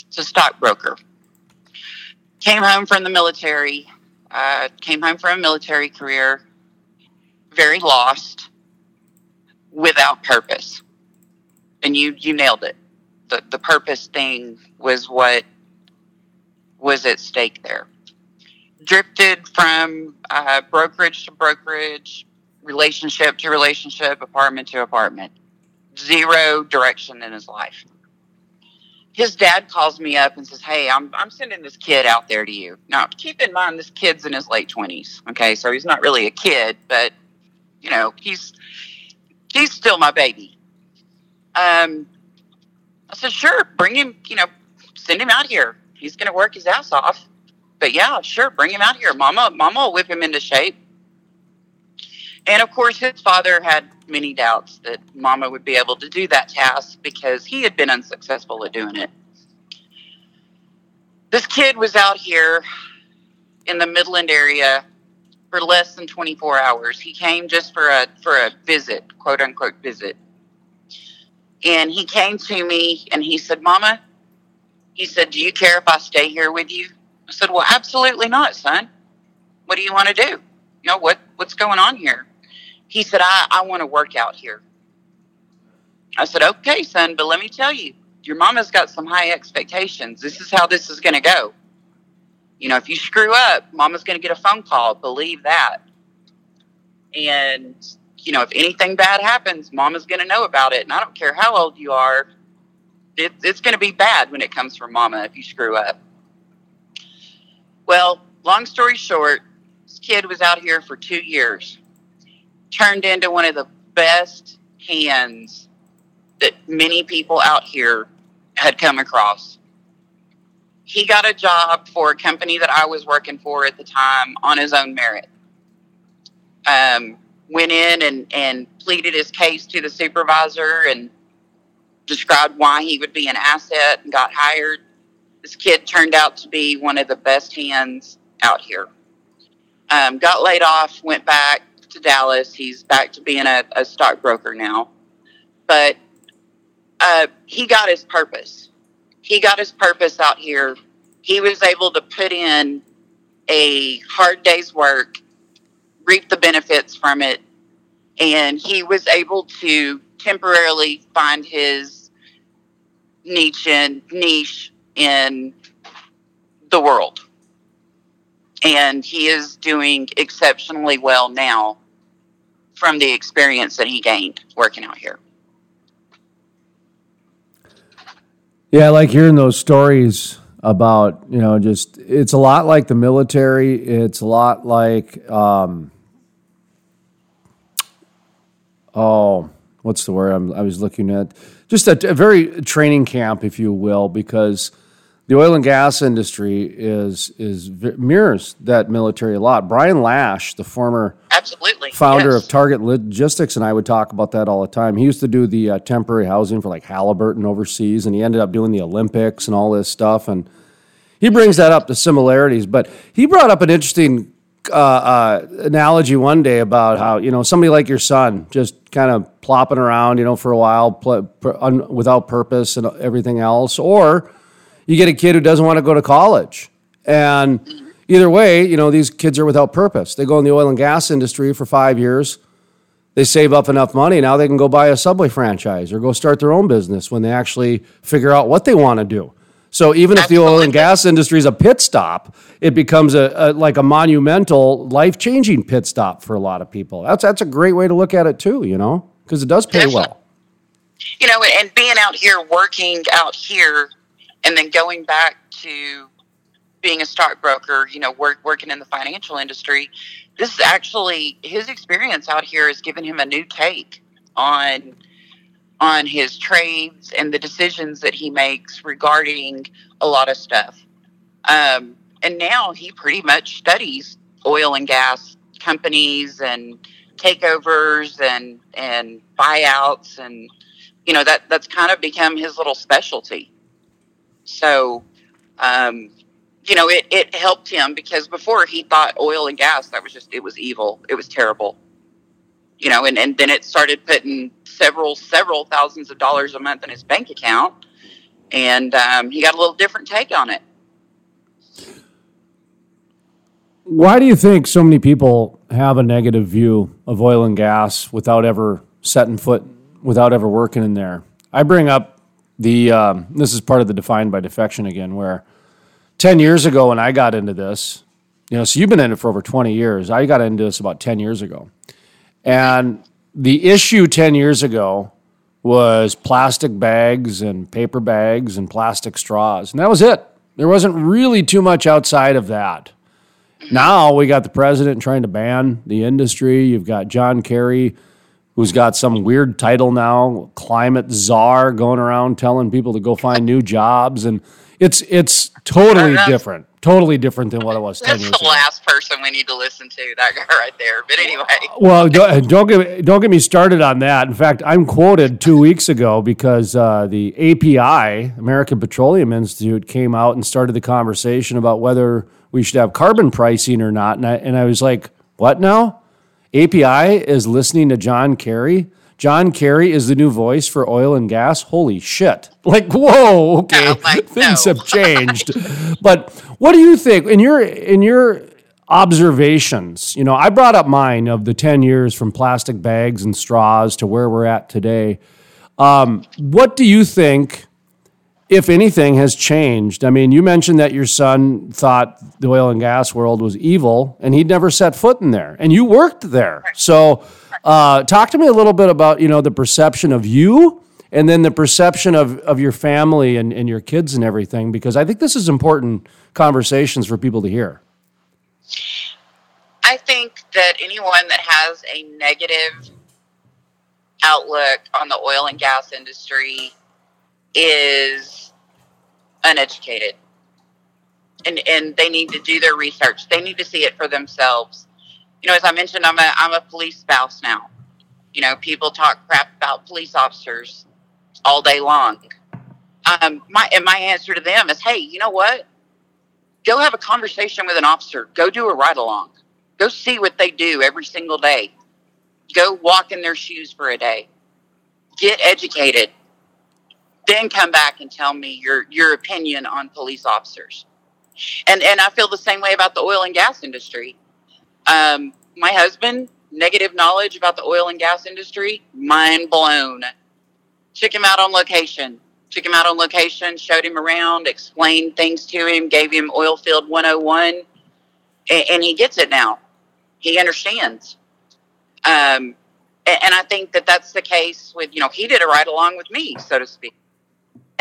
It's a stockbroker. Came home from the military. Uh, came home from a military career. Very lost, without purpose. And you you nailed it. The the purpose thing was what was at stake there. Drifted from uh, brokerage to brokerage, relationship to relationship, apartment to apartment. Zero direction in his life. His dad calls me up and says, Hey, I'm, I'm sending this kid out there to you. Now, keep in mind, this kid's in his late 20s. Okay, so he's not really a kid, but, you know, he's he's still my baby. Um, I said, Sure, bring him, you know, send him out here he's going to work his ass off. But yeah, sure, bring him out here. Mama, Mama will whip him into shape. And of course, his father had many doubts that Mama would be able to do that task because he had been unsuccessful at doing it. This kid was out here in the Midland area for less than 24 hours. He came just for a for a visit, quote unquote visit. And he came to me and he said, "Mama, he said, Do you care if I stay here with you? I said, Well, absolutely not, son. What do you want to do? You know, what, what's going on here? He said, I, I want to work out here. I said, Okay, son, but let me tell you, your mama's got some high expectations. This is how this is going to go. You know, if you screw up, mama's going to get a phone call. Believe that. And, you know, if anything bad happens, mama's going to know about it. And I don't care how old you are, it, it's going to be bad when it comes from mama if you screw up. Well, long story short, this kid was out here for two years, turned into one of the best hands that many people out here had come across. He got a job for a company that I was working for at the time on his own merit. Um, went in and, and pleaded his case to the supervisor and described why he would be an asset and got hired. This kid turned out to be one of the best hands out here. Um, got laid off, went back, to Dallas. He's back to being a, a stockbroker now. But uh, he got his purpose. He got his purpose out here. He was able to put in a hard day's work, reap the benefits from it, and he was able to temporarily find his niche in niche in the world. And he is doing exceptionally well now from the experience that he gained working out here. Yeah, I like hearing those stories about, you know, just it's a lot like the military. It's a lot like, um, oh, what's the word I'm, i was looking at? Just a, a, very training camp, if you will, because the oil and gas industry is is mirrors that military a lot. Brian Lash, the former absolutely founder yes. of Target Logistics, and I would talk about that all the time. He used to do the uh, temporary housing for like Halliburton overseas, and he ended up doing the Olympics and all this stuff. And he brings that up the similarities, but he brought up an interesting uh, uh, analogy one day about how you know somebody like your son just kind of plopping around, you know, for a while pl- un- without purpose and everything else, or you get a kid who doesn't want to go to college, and either way, you know, these kids are without purpose. They go in the oil and gas industry for five years. They save up enough money. Now they can go buy a Subway franchise or go start their own business when they actually figure out what they want to do. So even if the oil and gas industry is a pit stop, it becomes a, a like a monumental, life changing pit stop for a lot of people. That's that's a great way to look at it too. You know, because it does pay well. You know, and being out here, working out here, and then going back to being a stockbroker, you know, work, working in the financial industry, this is actually his experience out here has given him a new take on on his trades and the decisions that he makes regarding a lot of stuff. Um, and now he pretty much studies oil and gas companies and takeovers and and buyouts and you know that that's kind of become his little specialty. So, um, you know, it, it helped him because before he thought oil and gas that was just it was evil, it was terrible you know, and, and then it started putting several, several thousands of dollars a month in his bank account. And um, he got a little different take on it. Why do you think so many people have a negative view of oil and gas without ever setting foot, without ever working in there? I bring up the, um, this is part of the defined by defection again, where 10 years ago when I got into this, you know, so you've been in it for over 20 years. I got into this about 10 years ago. And the issue 10 years ago was plastic bags and paper bags and plastic straws. And that was it. There wasn't really too much outside of that. Now we got the president trying to ban the industry. You've got John Kerry, who's got some weird title now, climate czar, going around telling people to go find new jobs. And it's it's totally different totally different than what it was 10 That's years the ago. last person we need to listen to, that guy right there. But anyway. Well, don't, don't, get, don't get me started on that. In fact, I'm quoted two weeks ago because uh, the API, American Petroleum Institute, came out and started the conversation about whether we should have carbon pricing or not. And I, and I was like, what now? API is listening to John Kerry? John Kerry is the new voice for oil and gas. Holy shit. Like, whoa, okay. Oh, Things no. have changed. but what do you think in your in your observations? You know, I brought up mine of the 10 years from plastic bags and straws to where we're at today. Um, what do you think, if anything, has changed? I mean, you mentioned that your son thought the oil and gas world was evil and he'd never set foot in there, and you worked there. So, uh, talk to me a little bit about you know the perception of you and then the perception of, of your family and, and your kids and everything because i think this is important conversations for people to hear i think that anyone that has a negative outlook on the oil and gas industry is uneducated and and they need to do their research they need to see it for themselves you know, as I mentioned, I'm a I'm a police spouse now. You know, people talk crap about police officers all day long. Um, my and my answer to them is, hey, you know what? Go have a conversation with an officer. Go do a ride along. Go see what they do every single day. Go walk in their shoes for a day. Get educated. Then come back and tell me your your opinion on police officers. And and I feel the same way about the oil and gas industry. Um, my husband, negative knowledge about the oil and gas industry, mind blown. Took him out on location. Took him out on location, showed him around, explained things to him, gave him oil field 101, and, and he gets it now. He understands. Um, and, and I think that that's the case with, you know, he did it right along with me, so to speak.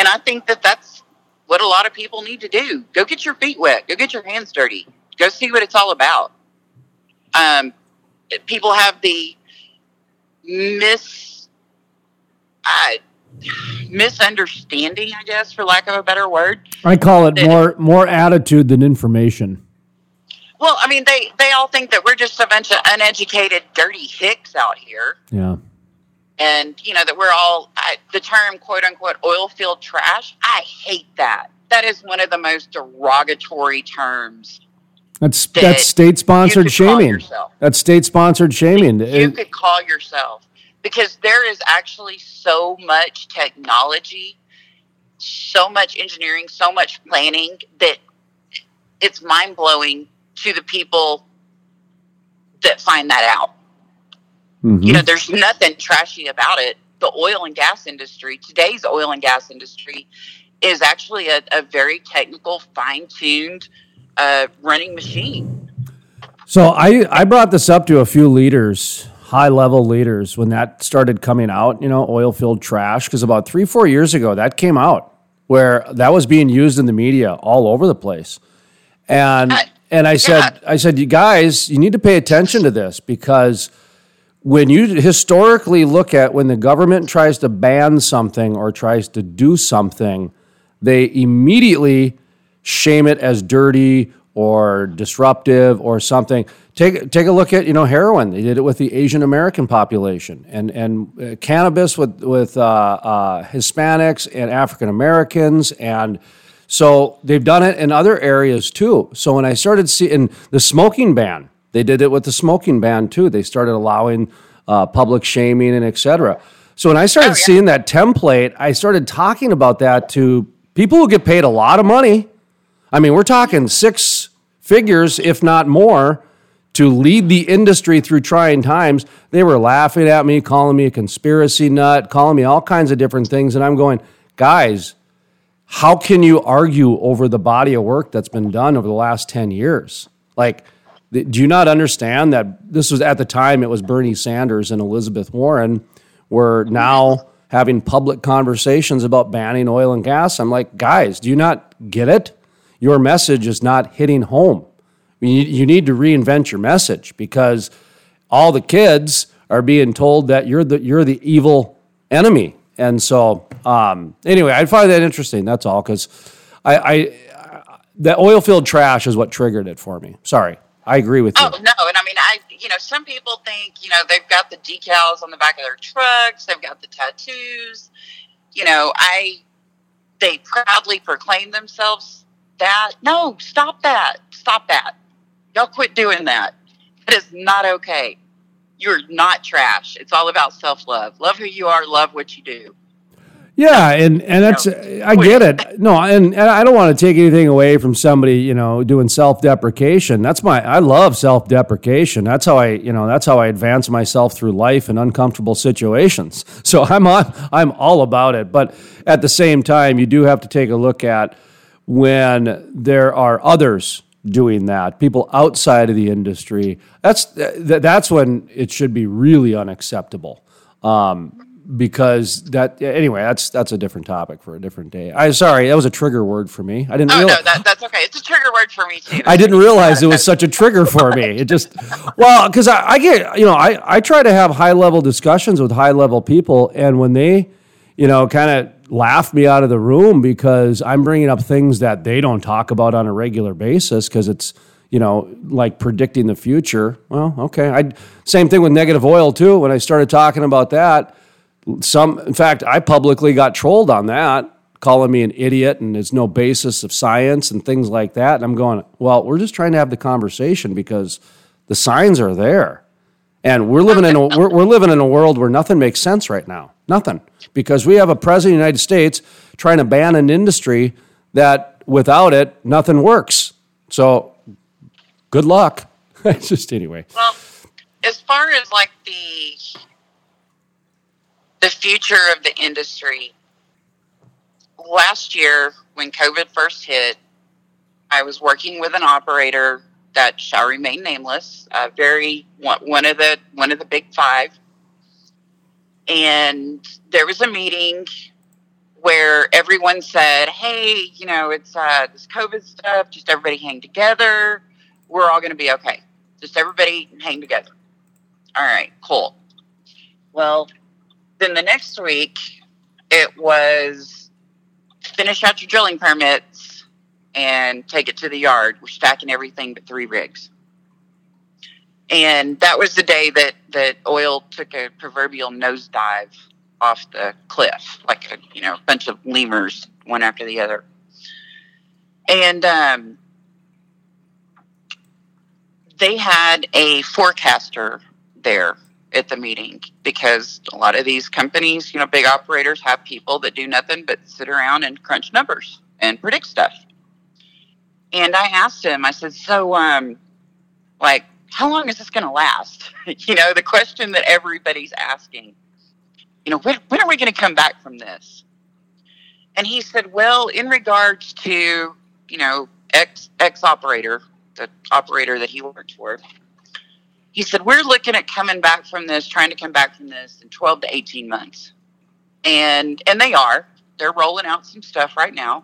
And I think that that's what a lot of people need to do. Go get your feet wet. Go get your hands dirty. Go see what it's all about. Um, people have the mis uh, misunderstanding, I guess, for lack of a better word. I call it That- more more attitude than information. Well, I mean, they they all think that we're just a bunch of uneducated, dirty hicks out here, Yeah. And you know that we're all I, the term "quote unquote" oil field trash. I hate that. That is one of the most derogatory terms That's That that's state sponsored you shaming. That's state sponsored shaming. you It- could call yourself because there is actually so much technology, so much engineering, so much planning that it's mind blowing to the people that find that out. Mhm. You know, there's nothing trashy about it. The oil and gas industry, today's oil and gas industry, is actually a, a very technical, fine tuned uh, running machine. So I, I brought this up to a few leaders, high level leaders, when that started coming out, you know, oil filled trash. Because about three, four years ago, that came out where that was being used in the media all over the place. And, and I said, I said, you guys, you need to pay attention to this because when you historically look at when the government tries to ban something or tries to do something, they immediately shame it as dirty or disruptive or something. Take take a look at you know heroin. They did it with the Asian American population and and uh, cannabis with with uh, uh, Hispanics and African Americans and. So they've done it in other areas too. So when I started seeing the smoking ban, they did it with the smoking ban too. They started allowing uh, public shaming and et cetera. So when I started seeing that template, I started talking about that to people who get paid a lot of money. I mean, we're talking six figures, if not more, to lead the industry through trying times. They were laughing at me, calling me a conspiracy nut, calling me all kinds of different things. And I'm going, guys, how can you argue over the body of work that's been done over the last 10 years? Like, do you not understand that this was at the time it was Bernie Sanders and Elizabeth Warren were now having public conversations about banning oil and gas? I'm like, guys, do you not get it? Your message is not hitting home. You, need to reinvent your message because all the kids are being told that you're the you're the evil enemy. And so, um, anyway, I find that interesting. That's all because I, I the oil field trash is what triggered it for me. Sorry, I agree with you. Oh no, and I mean, I you know, some people think you know they've got the decals on the back of their trucks, they've got the tattoos. You know, I they proudly proclaim themselves that. No, stop that, stop that. Y'all quit doing that. That is not okay. You're not trash. It's all about self love. Love who you are. Love what you do. Yeah, and and that's I get it. No, and, and I don't want to take anything away from somebody, you know, doing self-deprecation. That's my I love self-deprecation. That's how I, you know, that's how I advance myself through life in uncomfortable situations. So I'm on, I'm all about it, but at the same time, you do have to take a look at when there are others doing that, people outside of the industry. That's that's when it should be really unacceptable. Um, because that anyway, that's that's a different topic for a different day. i'm sorry, that was a trigger word for me. I didn't Oh realize. no, that, that's okay. It's a trigger word for me too. I didn't realize it was such a trigger for me. It just, well, because I, I get, you know, I, I try to have high level discussions with high level people, and when they, you know, kind of laugh me out of the room because I'm bringing up things that they don't talk about on a regular basis because it's, you know, like predicting the future. Well, okay. I same thing with negative oil too. When I started talking about that, some, in fact, I publicly got trolled on that, calling me an idiot and there's no basis of science and things like that. And I'm going, well, we're just trying to have the conversation because the signs are there. And we're living in a we're, we're living in a world where nothing makes sense right now. Nothing. Because we have a president of the United States trying to ban an industry that without it, nothing works. So good luck. Just anyway. Well, as far as like the the future of the industry, last year when COVID first hit, I was working with an operator that shall remain nameless, very one, one of the one of the big five, and there was a meeting where everyone said, "Hey, you know, it's uh, this COVID stuff. Just everybody hang together. We're all going to be okay. Just everybody hang together." All right, cool. Well, then the next week, it was finish out your drilling permits and take it to the yard. We're stacking everything but three rigs. And that was the day that, that oil took a proverbial nosedive off the cliff, like a you know bunch of lemurs, one after the other. And um, they had a forecaster there at the meeting because a lot of these companies, you know, big operators have people that do nothing but sit around and crunch numbers and predict stuff. And I asked him, I said, so, um, like, how long is this going to last? you know, the question that everybody's asking, you know, when, when are we going to come back from this? And he said, well, in regards to, you know, ex, ex operator, the operator that he worked for, he said, We're looking at coming back from this, trying to come back from this in 12 to 18 months. And and they are. They're rolling out some stuff right now.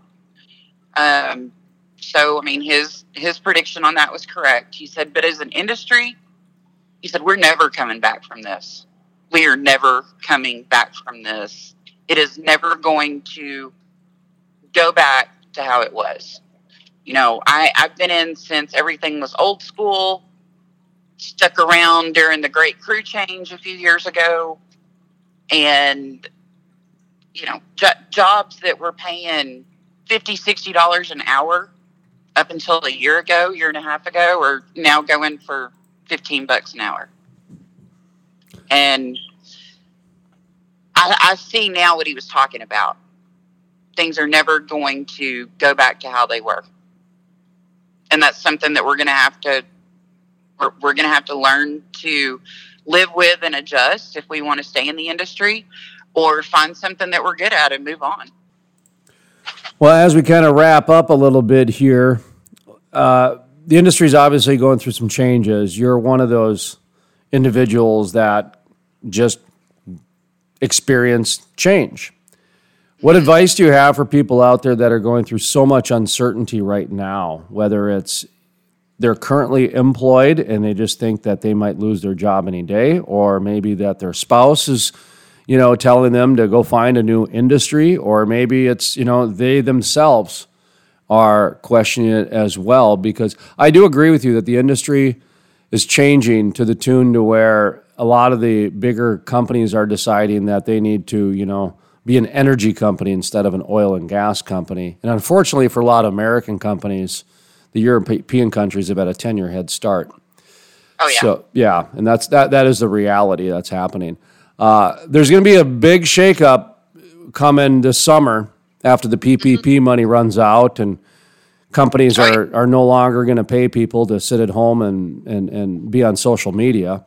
Um, so I mean his his prediction on that was correct. He said, but as an industry, he said, We're never coming back from this. We are never coming back from this. It is never going to go back to how it was. You know, I, I've been in since everything was old school stuck around during the great crew change a few years ago. And you know jo- jobs that were paying 50 60 dollars an hour up until a year ago year and a half ago are now going for 15 bucks an hour. And I, I see now what he was talking about. Things are never going to go back to how they were. And that's something that we're going to have to we're, we're going to have to learn to live with and adjust if we want to stay in the industry or find something that we're good at and move on. Well, as we kind of wrap up a little bit here, uh, the industry is obviously going through some changes. You're one of those individuals that just experience change. What advice do you have for people out there that are going through so much uncertainty right now, whether it's they're currently employed and they just think that they might lose their job any day, or maybe that their spouse is, you know, telling them to go find a new industry, or maybe it's, you know, they themselves are questioning it as well. Because I do agree with you that the industry is changing to the tune to where a lot of the bigger companies are deciding that they need to, you know, be an energy company instead of an oil and gas company. And unfortunately, for a lot of American companies, the European countries have had a 10 year head start. Oh, yeah. So, yeah, and that's that, that is the reality that's happening. Uh, there's going to be a big shakeup coming this summer after the PPP mm-hmm. money runs out and companies right. are, are no longer going to pay people to sit at home and, and, and be on social media.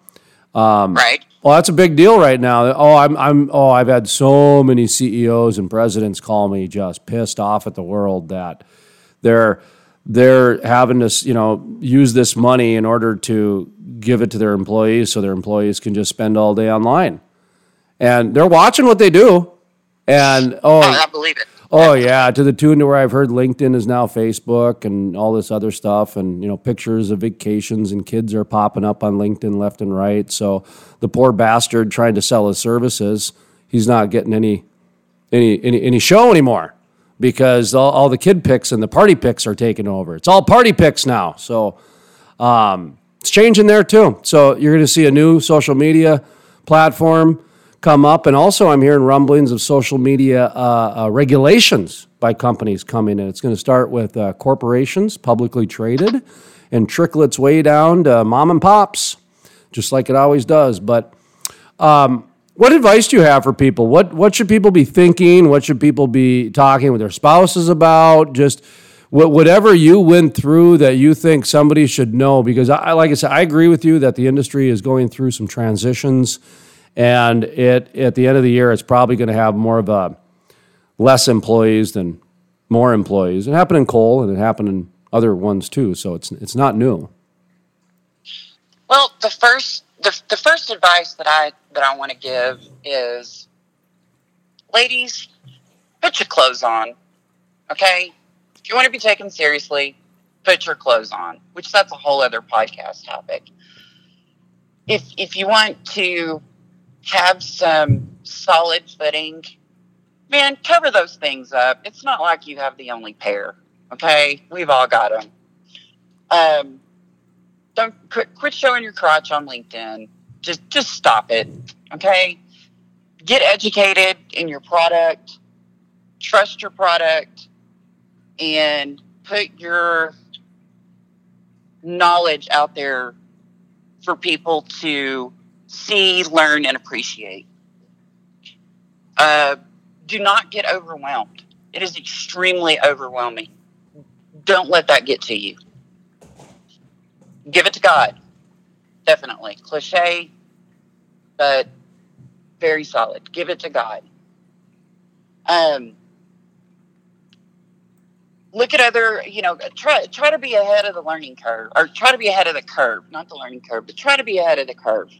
Um, right. Well, that's a big deal right now. Oh, I'm, I'm, oh, I've had so many CEOs and presidents call me just pissed off at the world that they're, they're having to you know use this money in order to give it to their employees so their employees can just spend all day online. And they're watching what they do. And oh, oh i believe it. oh yeah to the tune to where i've heard linkedin is now facebook and all this other stuff and you know pictures of vacations and kids are popping up on linkedin left and right. So the poor bastard trying to sell his services he's not getting any any any, any show anymore because all, all, the kid picks and the party picks are taking over. It's all party picks now. So um, it's changing there too. So you're going to see a new social media platform come up. And also, I'm hearing rumblings of social media uh, uh, regulations by companies coming in. It's going to start with uh, corporations, publicly traded, and trickle its way down to mom and pops. just like it always does. But um, what advice do you have for people? What what should people be thinking? What should people be talking with their spouses about? Just whatever you went through that you think somebody should know. Because I, like I said, I agree with you that the industry is going through some transitions, and it at the end of the year, it's probably going to have more of a less employees than more employees. It happened in coal, and it happened in other ones too. So it's it's not new. Well, the first the, the first advice that I that I want to give is, ladies, put your clothes on. Okay, if you want to be taken seriously, put your clothes on. Which that's a whole other podcast topic. If if you want to have some solid footing, man, cover those things up. It's not like you have the only pair. Okay, we've all got them. Um, don't quit, quit showing your crotch on LinkedIn. Just just stop it. Okay, get educated in your product. Trust your product, and put your knowledge out there for people to see, learn, and appreciate. Uh, do not get overwhelmed. It is extremely overwhelming. Don't let that get to you. Give it to God. Definitely. Cliche, but very solid. Give it to God. Um, look at other, you know, try try to be ahead of the learning curve, or try to be ahead of the curve, not the learning curve, but try to be ahead of the curve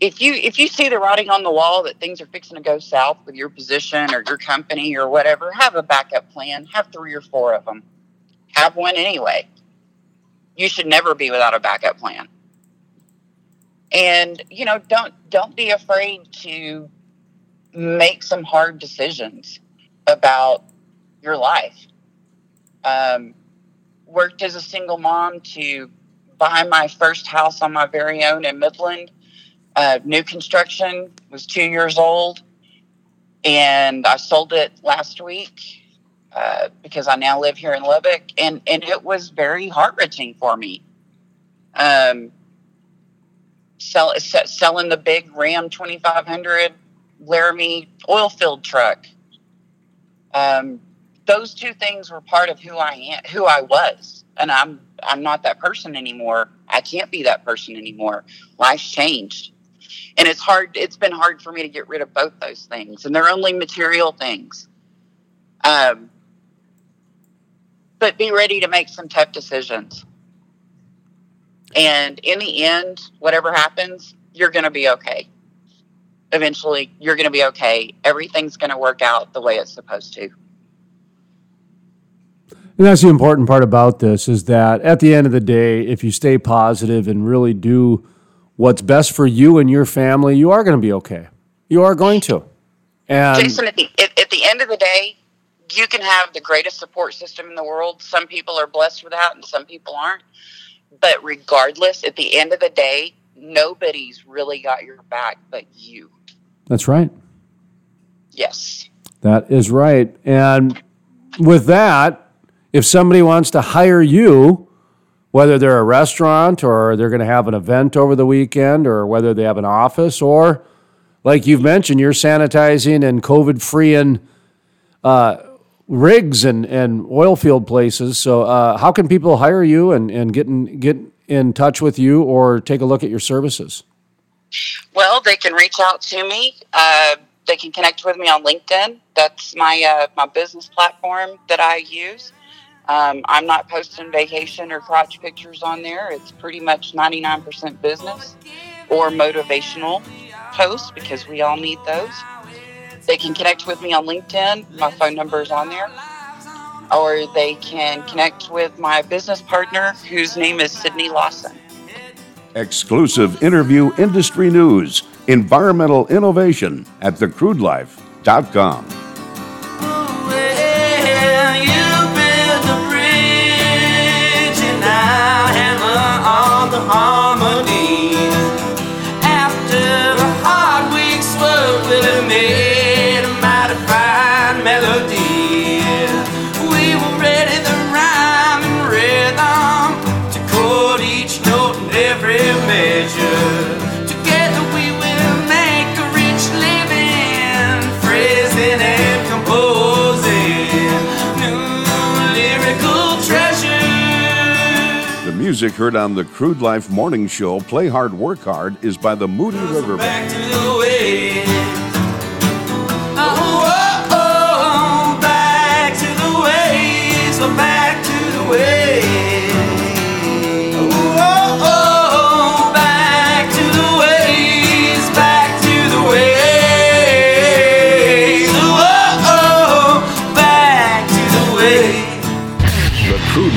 if you if you see the writing on the wall that things are fixing to go south with your position or your company or whatever, have a backup plan. Have three or four of them. Have one anyway. You should never be without a backup plan. And you know, don't don't be afraid to make some hard decisions about your life. Um, worked as a single mom to buy my first house on my very own in Midland uh, new construction, was two years old, and I sold it last week uh, because I now live here in Lubbock, and, and it was very heart wrenching for me. Um, sell, selling the big Ram 2500 Laramie oil filled truck. Um, those two things were part of who I am, who I was, and I'm I'm not that person anymore. I can't be that person anymore. Life's changed and it's hard it's been hard for me to get rid of both those things and they're only material things um, but be ready to make some tough decisions and in the end whatever happens you're going to be okay eventually you're going to be okay everything's going to work out the way it's supposed to and that's the important part about this is that at the end of the day if you stay positive and really do what's best for you and your family, you are going to be okay. You are going to. And Jason, at the, at, at the end of the day, you can have the greatest support system in the world. Some people are blessed with that and some people aren't. But regardless, at the end of the day, nobody's really got your back but you. That's right. Yes. That is right. And with that, if somebody wants to hire you, whether they're a restaurant or they're going to have an event over the weekend or whether they have an office or like you've mentioned you're sanitizing and covid freeing uh, rigs and, and oil field places. So uh, how can people hire you and, and get in, get in touch with you or take a look at your services? Well they can reach out to me. Uh, they can connect with me on linkedin. That's my uh, my business platform that i use. Um, I'm not posting vacation or crotch pictures on there. It's pretty much 99% business or motivational posts because we all need those. They can connect with me on LinkedIn. My phone number is on there. Or they can connect with my business partner, whose name is Sydney Lawson. Exclusive interview industry news, environmental innovation at thecrudelife.com. harmony. Music heard on the Crude Life Morning Show, Play Hard, Work Hard, is by the Moody River Back Band. to the way. Oh, oh, oh, back to the ways. Oh, back to the way.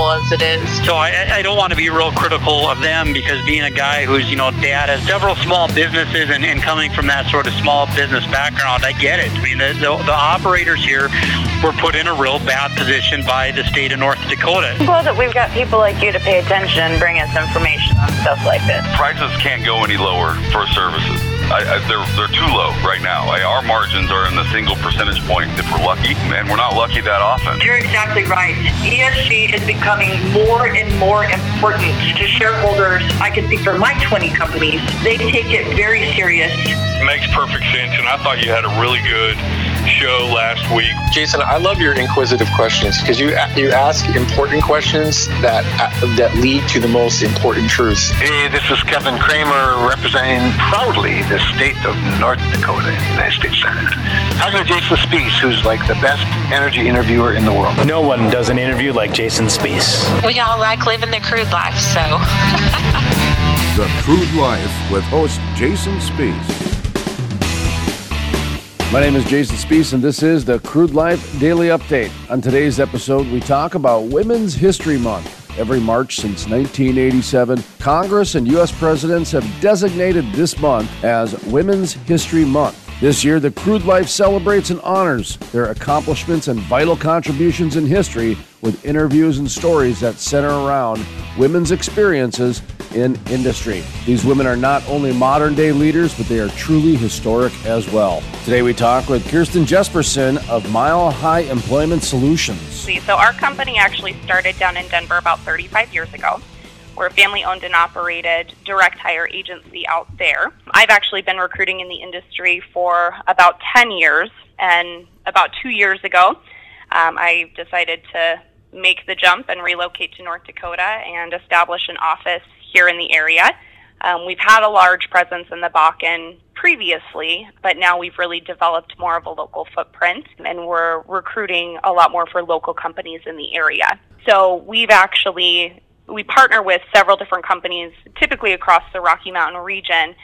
as it is. So I, I don't want to be real critical of them because being a guy who's, you know, dad has several small businesses and, and coming from that sort of small business background, I get it. I mean, the, the, the operators here were put in a real bad position by the state of North Dakota. I'm glad that we've got people like you to pay attention and bring us information on stuff like this. prices can't go any lower for services. I, I, they're they're too low right now. I, our margins are in the single percentage point if we're lucky, and we're not lucky that often. You're exactly right. ESG is becoming more and more important to shareholders. I can speak for my 20 companies. They take it very serious. Makes perfect sense, and I thought you had a really good show last week. Jason, I love your inquisitive questions because you you ask important questions that uh, that lead to the most important truths. Hey, this is Kevin Cramer representing proudly the state of North Dakota, in the United States Senate. Talking to Jason Spiess, who's like the best energy interviewer in the world. No one does an interview like Jason Spiess. We all like living the crude life, so. The Crude Life with host Jason Spiess. My name is Jason Spiess, and this is the Crude Life Daily Update. On today's episode, we talk about Women's History Month. Every March since 1987, Congress and U.S. presidents have designated this month as Women's History Month. This year, the Crude Life celebrates and honors their accomplishments and vital contributions in history with interviews and stories that center around women's experiences in industry. These women are not only modern day leaders, but they are truly historic as well. Today, we talk with Kirsten Jesperson of Mile High Employment Solutions. So our company actually started down in Denver about 35 years ago. We're a family owned and operated direct hire agency out there. I've actually been recruiting in the industry for about 10 years, and about two years ago, um, I decided to make the jump and relocate to North Dakota and establish an office here in the area. Um, we've had a large presence in the Bakken previously, but now we've really developed more of a local footprint and we're recruiting a lot more for local companies in the area. So we've actually we partner with several different companies, typically across the Rocky Mountain region,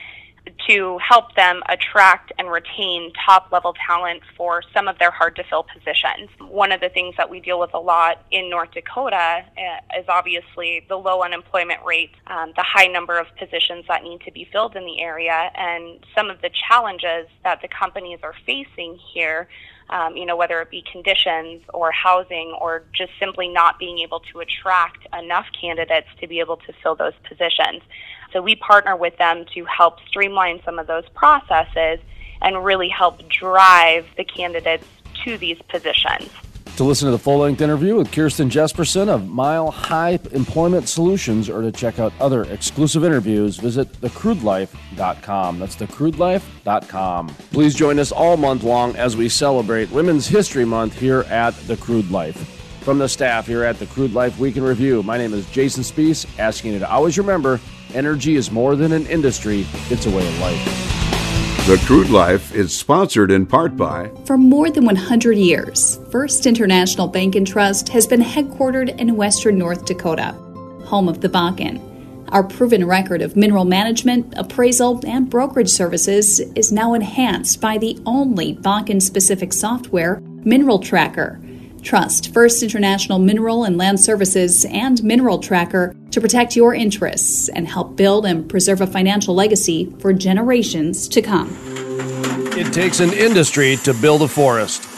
to help them attract and retain top level talent for some of their hard to fill positions. One of the things that we deal with a lot in North Dakota uh, is obviously the low unemployment rate, um, the high number of positions that need to be filled in the area, and some of the challenges that the companies are facing here. Um, you know, whether it be conditions or housing or just simply not being able to attract enough candidates to be able to fill those positions. So we partner with them to help streamline some of those processes and really help drive the candidates to these positions. To listen to the full length interview with Kirsten Jesperson of Mile High Employment Solutions or to check out other exclusive interviews, visit thecrudelife.com. That's thecrudelife.com. Please join us all month long as we celebrate Women's History Month here at The Crude Life. From the staff here at The Crude Life Week in Review, my name is Jason Spiess, asking you to always remember energy is more than an industry, it's a way of life. The Crude Life is sponsored in part by For more than 100 years, First International Bank and Trust has been headquartered in western North Dakota, home of the Bakken. Our proven record of mineral management, appraisal, and brokerage services is now enhanced by the only Bakken specific software, Mineral Tracker. Trust First International Mineral and Land Services and Mineral Tracker to protect your interests and help build and preserve a financial legacy for generations to come. It takes an industry to build a forest.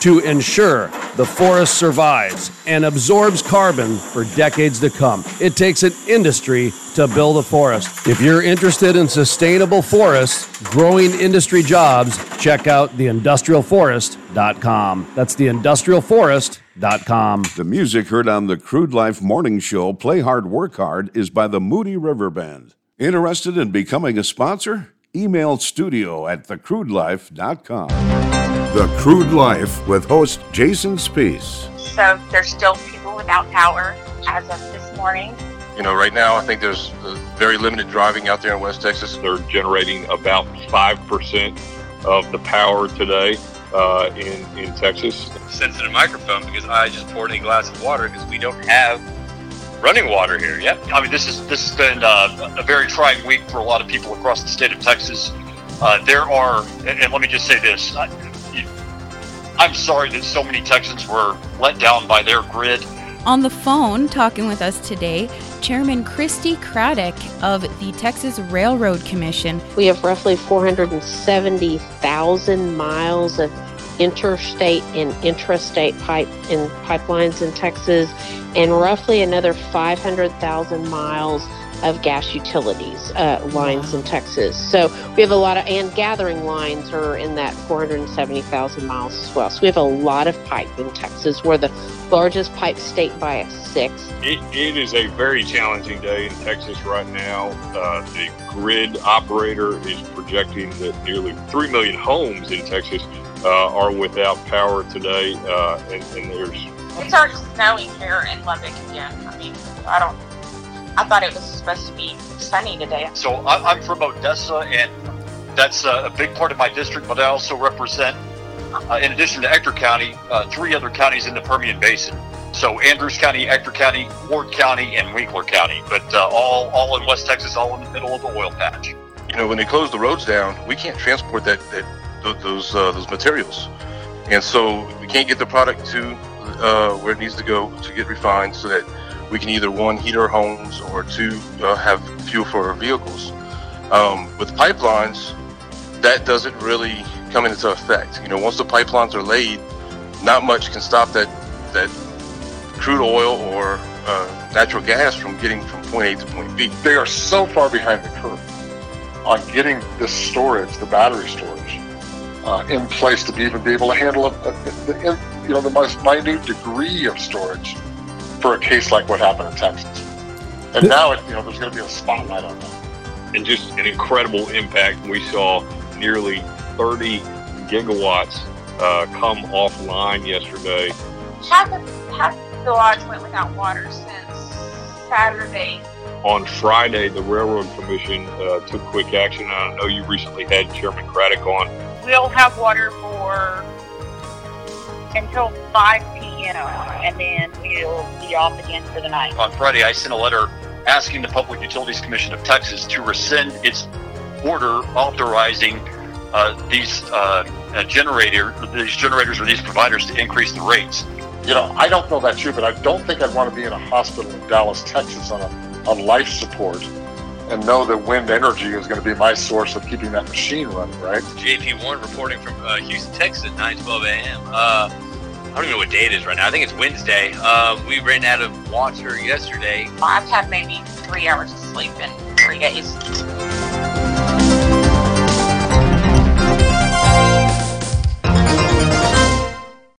to ensure the forest survives and absorbs carbon for decades to come. It takes an industry to build a forest. If you're interested in sustainable forests, growing industry jobs, check out theindustrialforest.com. That's theindustrialforest.com. The music heard on the Crude Life Morning Show, Play Hard, Work Hard, is by the Moody River Band. Interested in becoming a sponsor? Email studio at thecrudelife.com. The Crude Life with host Jason Spiess. So there's still people without power as of this morning. You know, right now I think there's uh, very limited driving out there in West Texas. They're generating about five percent of the power today uh, in in Texas. sensitive microphone because I just poured a glass of water because we don't have running water here yet. I mean, this is this has been uh, a very trying week for a lot of people across the state of Texas. Uh, there are, and, and let me just say this: I, you, I'm sorry that so many Texans were let down by their grid. On the phone, talking with us today, Chairman Christi Craddick of the Texas Railroad Commission. We have roughly 470,000 miles of interstate and intrastate pipe and pipelines in Texas, and roughly another 500,000 miles of gas utilities uh, lines in Texas. So we have a lot of, and gathering lines are in that 470,000 miles as well. So we have a lot of pipe in Texas. We're the largest pipe state by a sixth. It, it is a very challenging day in Texas right now. Uh, the grid operator is projecting that nearly 3 million homes in Texas uh, are without power today. Uh, and, and there's It's already snowing here in Lubbock again. I mean, I don't. I thought it was supposed to be sunny today. So I, I'm from Odessa, and that's uh, a big part of my district. But I also represent, uh, in addition to Ector County, uh, three other counties in the Permian Basin. So Andrews County, Ector County, Ward County, and Winkler County. But uh, all all in West Texas, all in the middle of the oil patch. you know, when they close the roads down, we can't transport that, that those uh, those materials, and so we can't get the product to uh, where it needs to go to get refined, so that we can either one heat our homes or two uh, have fuel for our vehicles. Um, with pipelines, that doesn't really come into effect. You know, once the pipelines are laid, not much can stop that that crude oil or uh, natural gas from getting from point A to point B. They are so far behind the curve on getting this storage, the battery storage, uh, in place to be even be able to handle a, a, the, you know the most minute degree of storage for a case like what happened in Texas. And now it, you know there's going to be a spotlight on that. and just an incredible impact. We saw nearly 30 gigawatts uh, come offline yesterday. Half of half of the lodge went without water since Saturday. On Friday, the Railroad Commission uh, took quick action. I know you recently had Chairman Craddick on. We'll have water for until 5 p.m. and then we'll be off again for the night. On Friday, I sent a letter asking the Public Utilities Commission of Texas to rescind its order authorizing uh, these uh, uh, generator, these generators or these providers to increase the rates. You know, I don't know that's true, but I don't think I'd want to be in a hospital in Dallas, Texas, on a on life support, and know that wind energy is going to be my source of keeping that machine running. Right? JP Warren reporting from uh, Houston, Texas at 9:12 a.m. Uh, I don't even know what day it is right now. I think it's Wednesday. Um, we ran out of water yesterday. I've had maybe three hours of sleep in three days.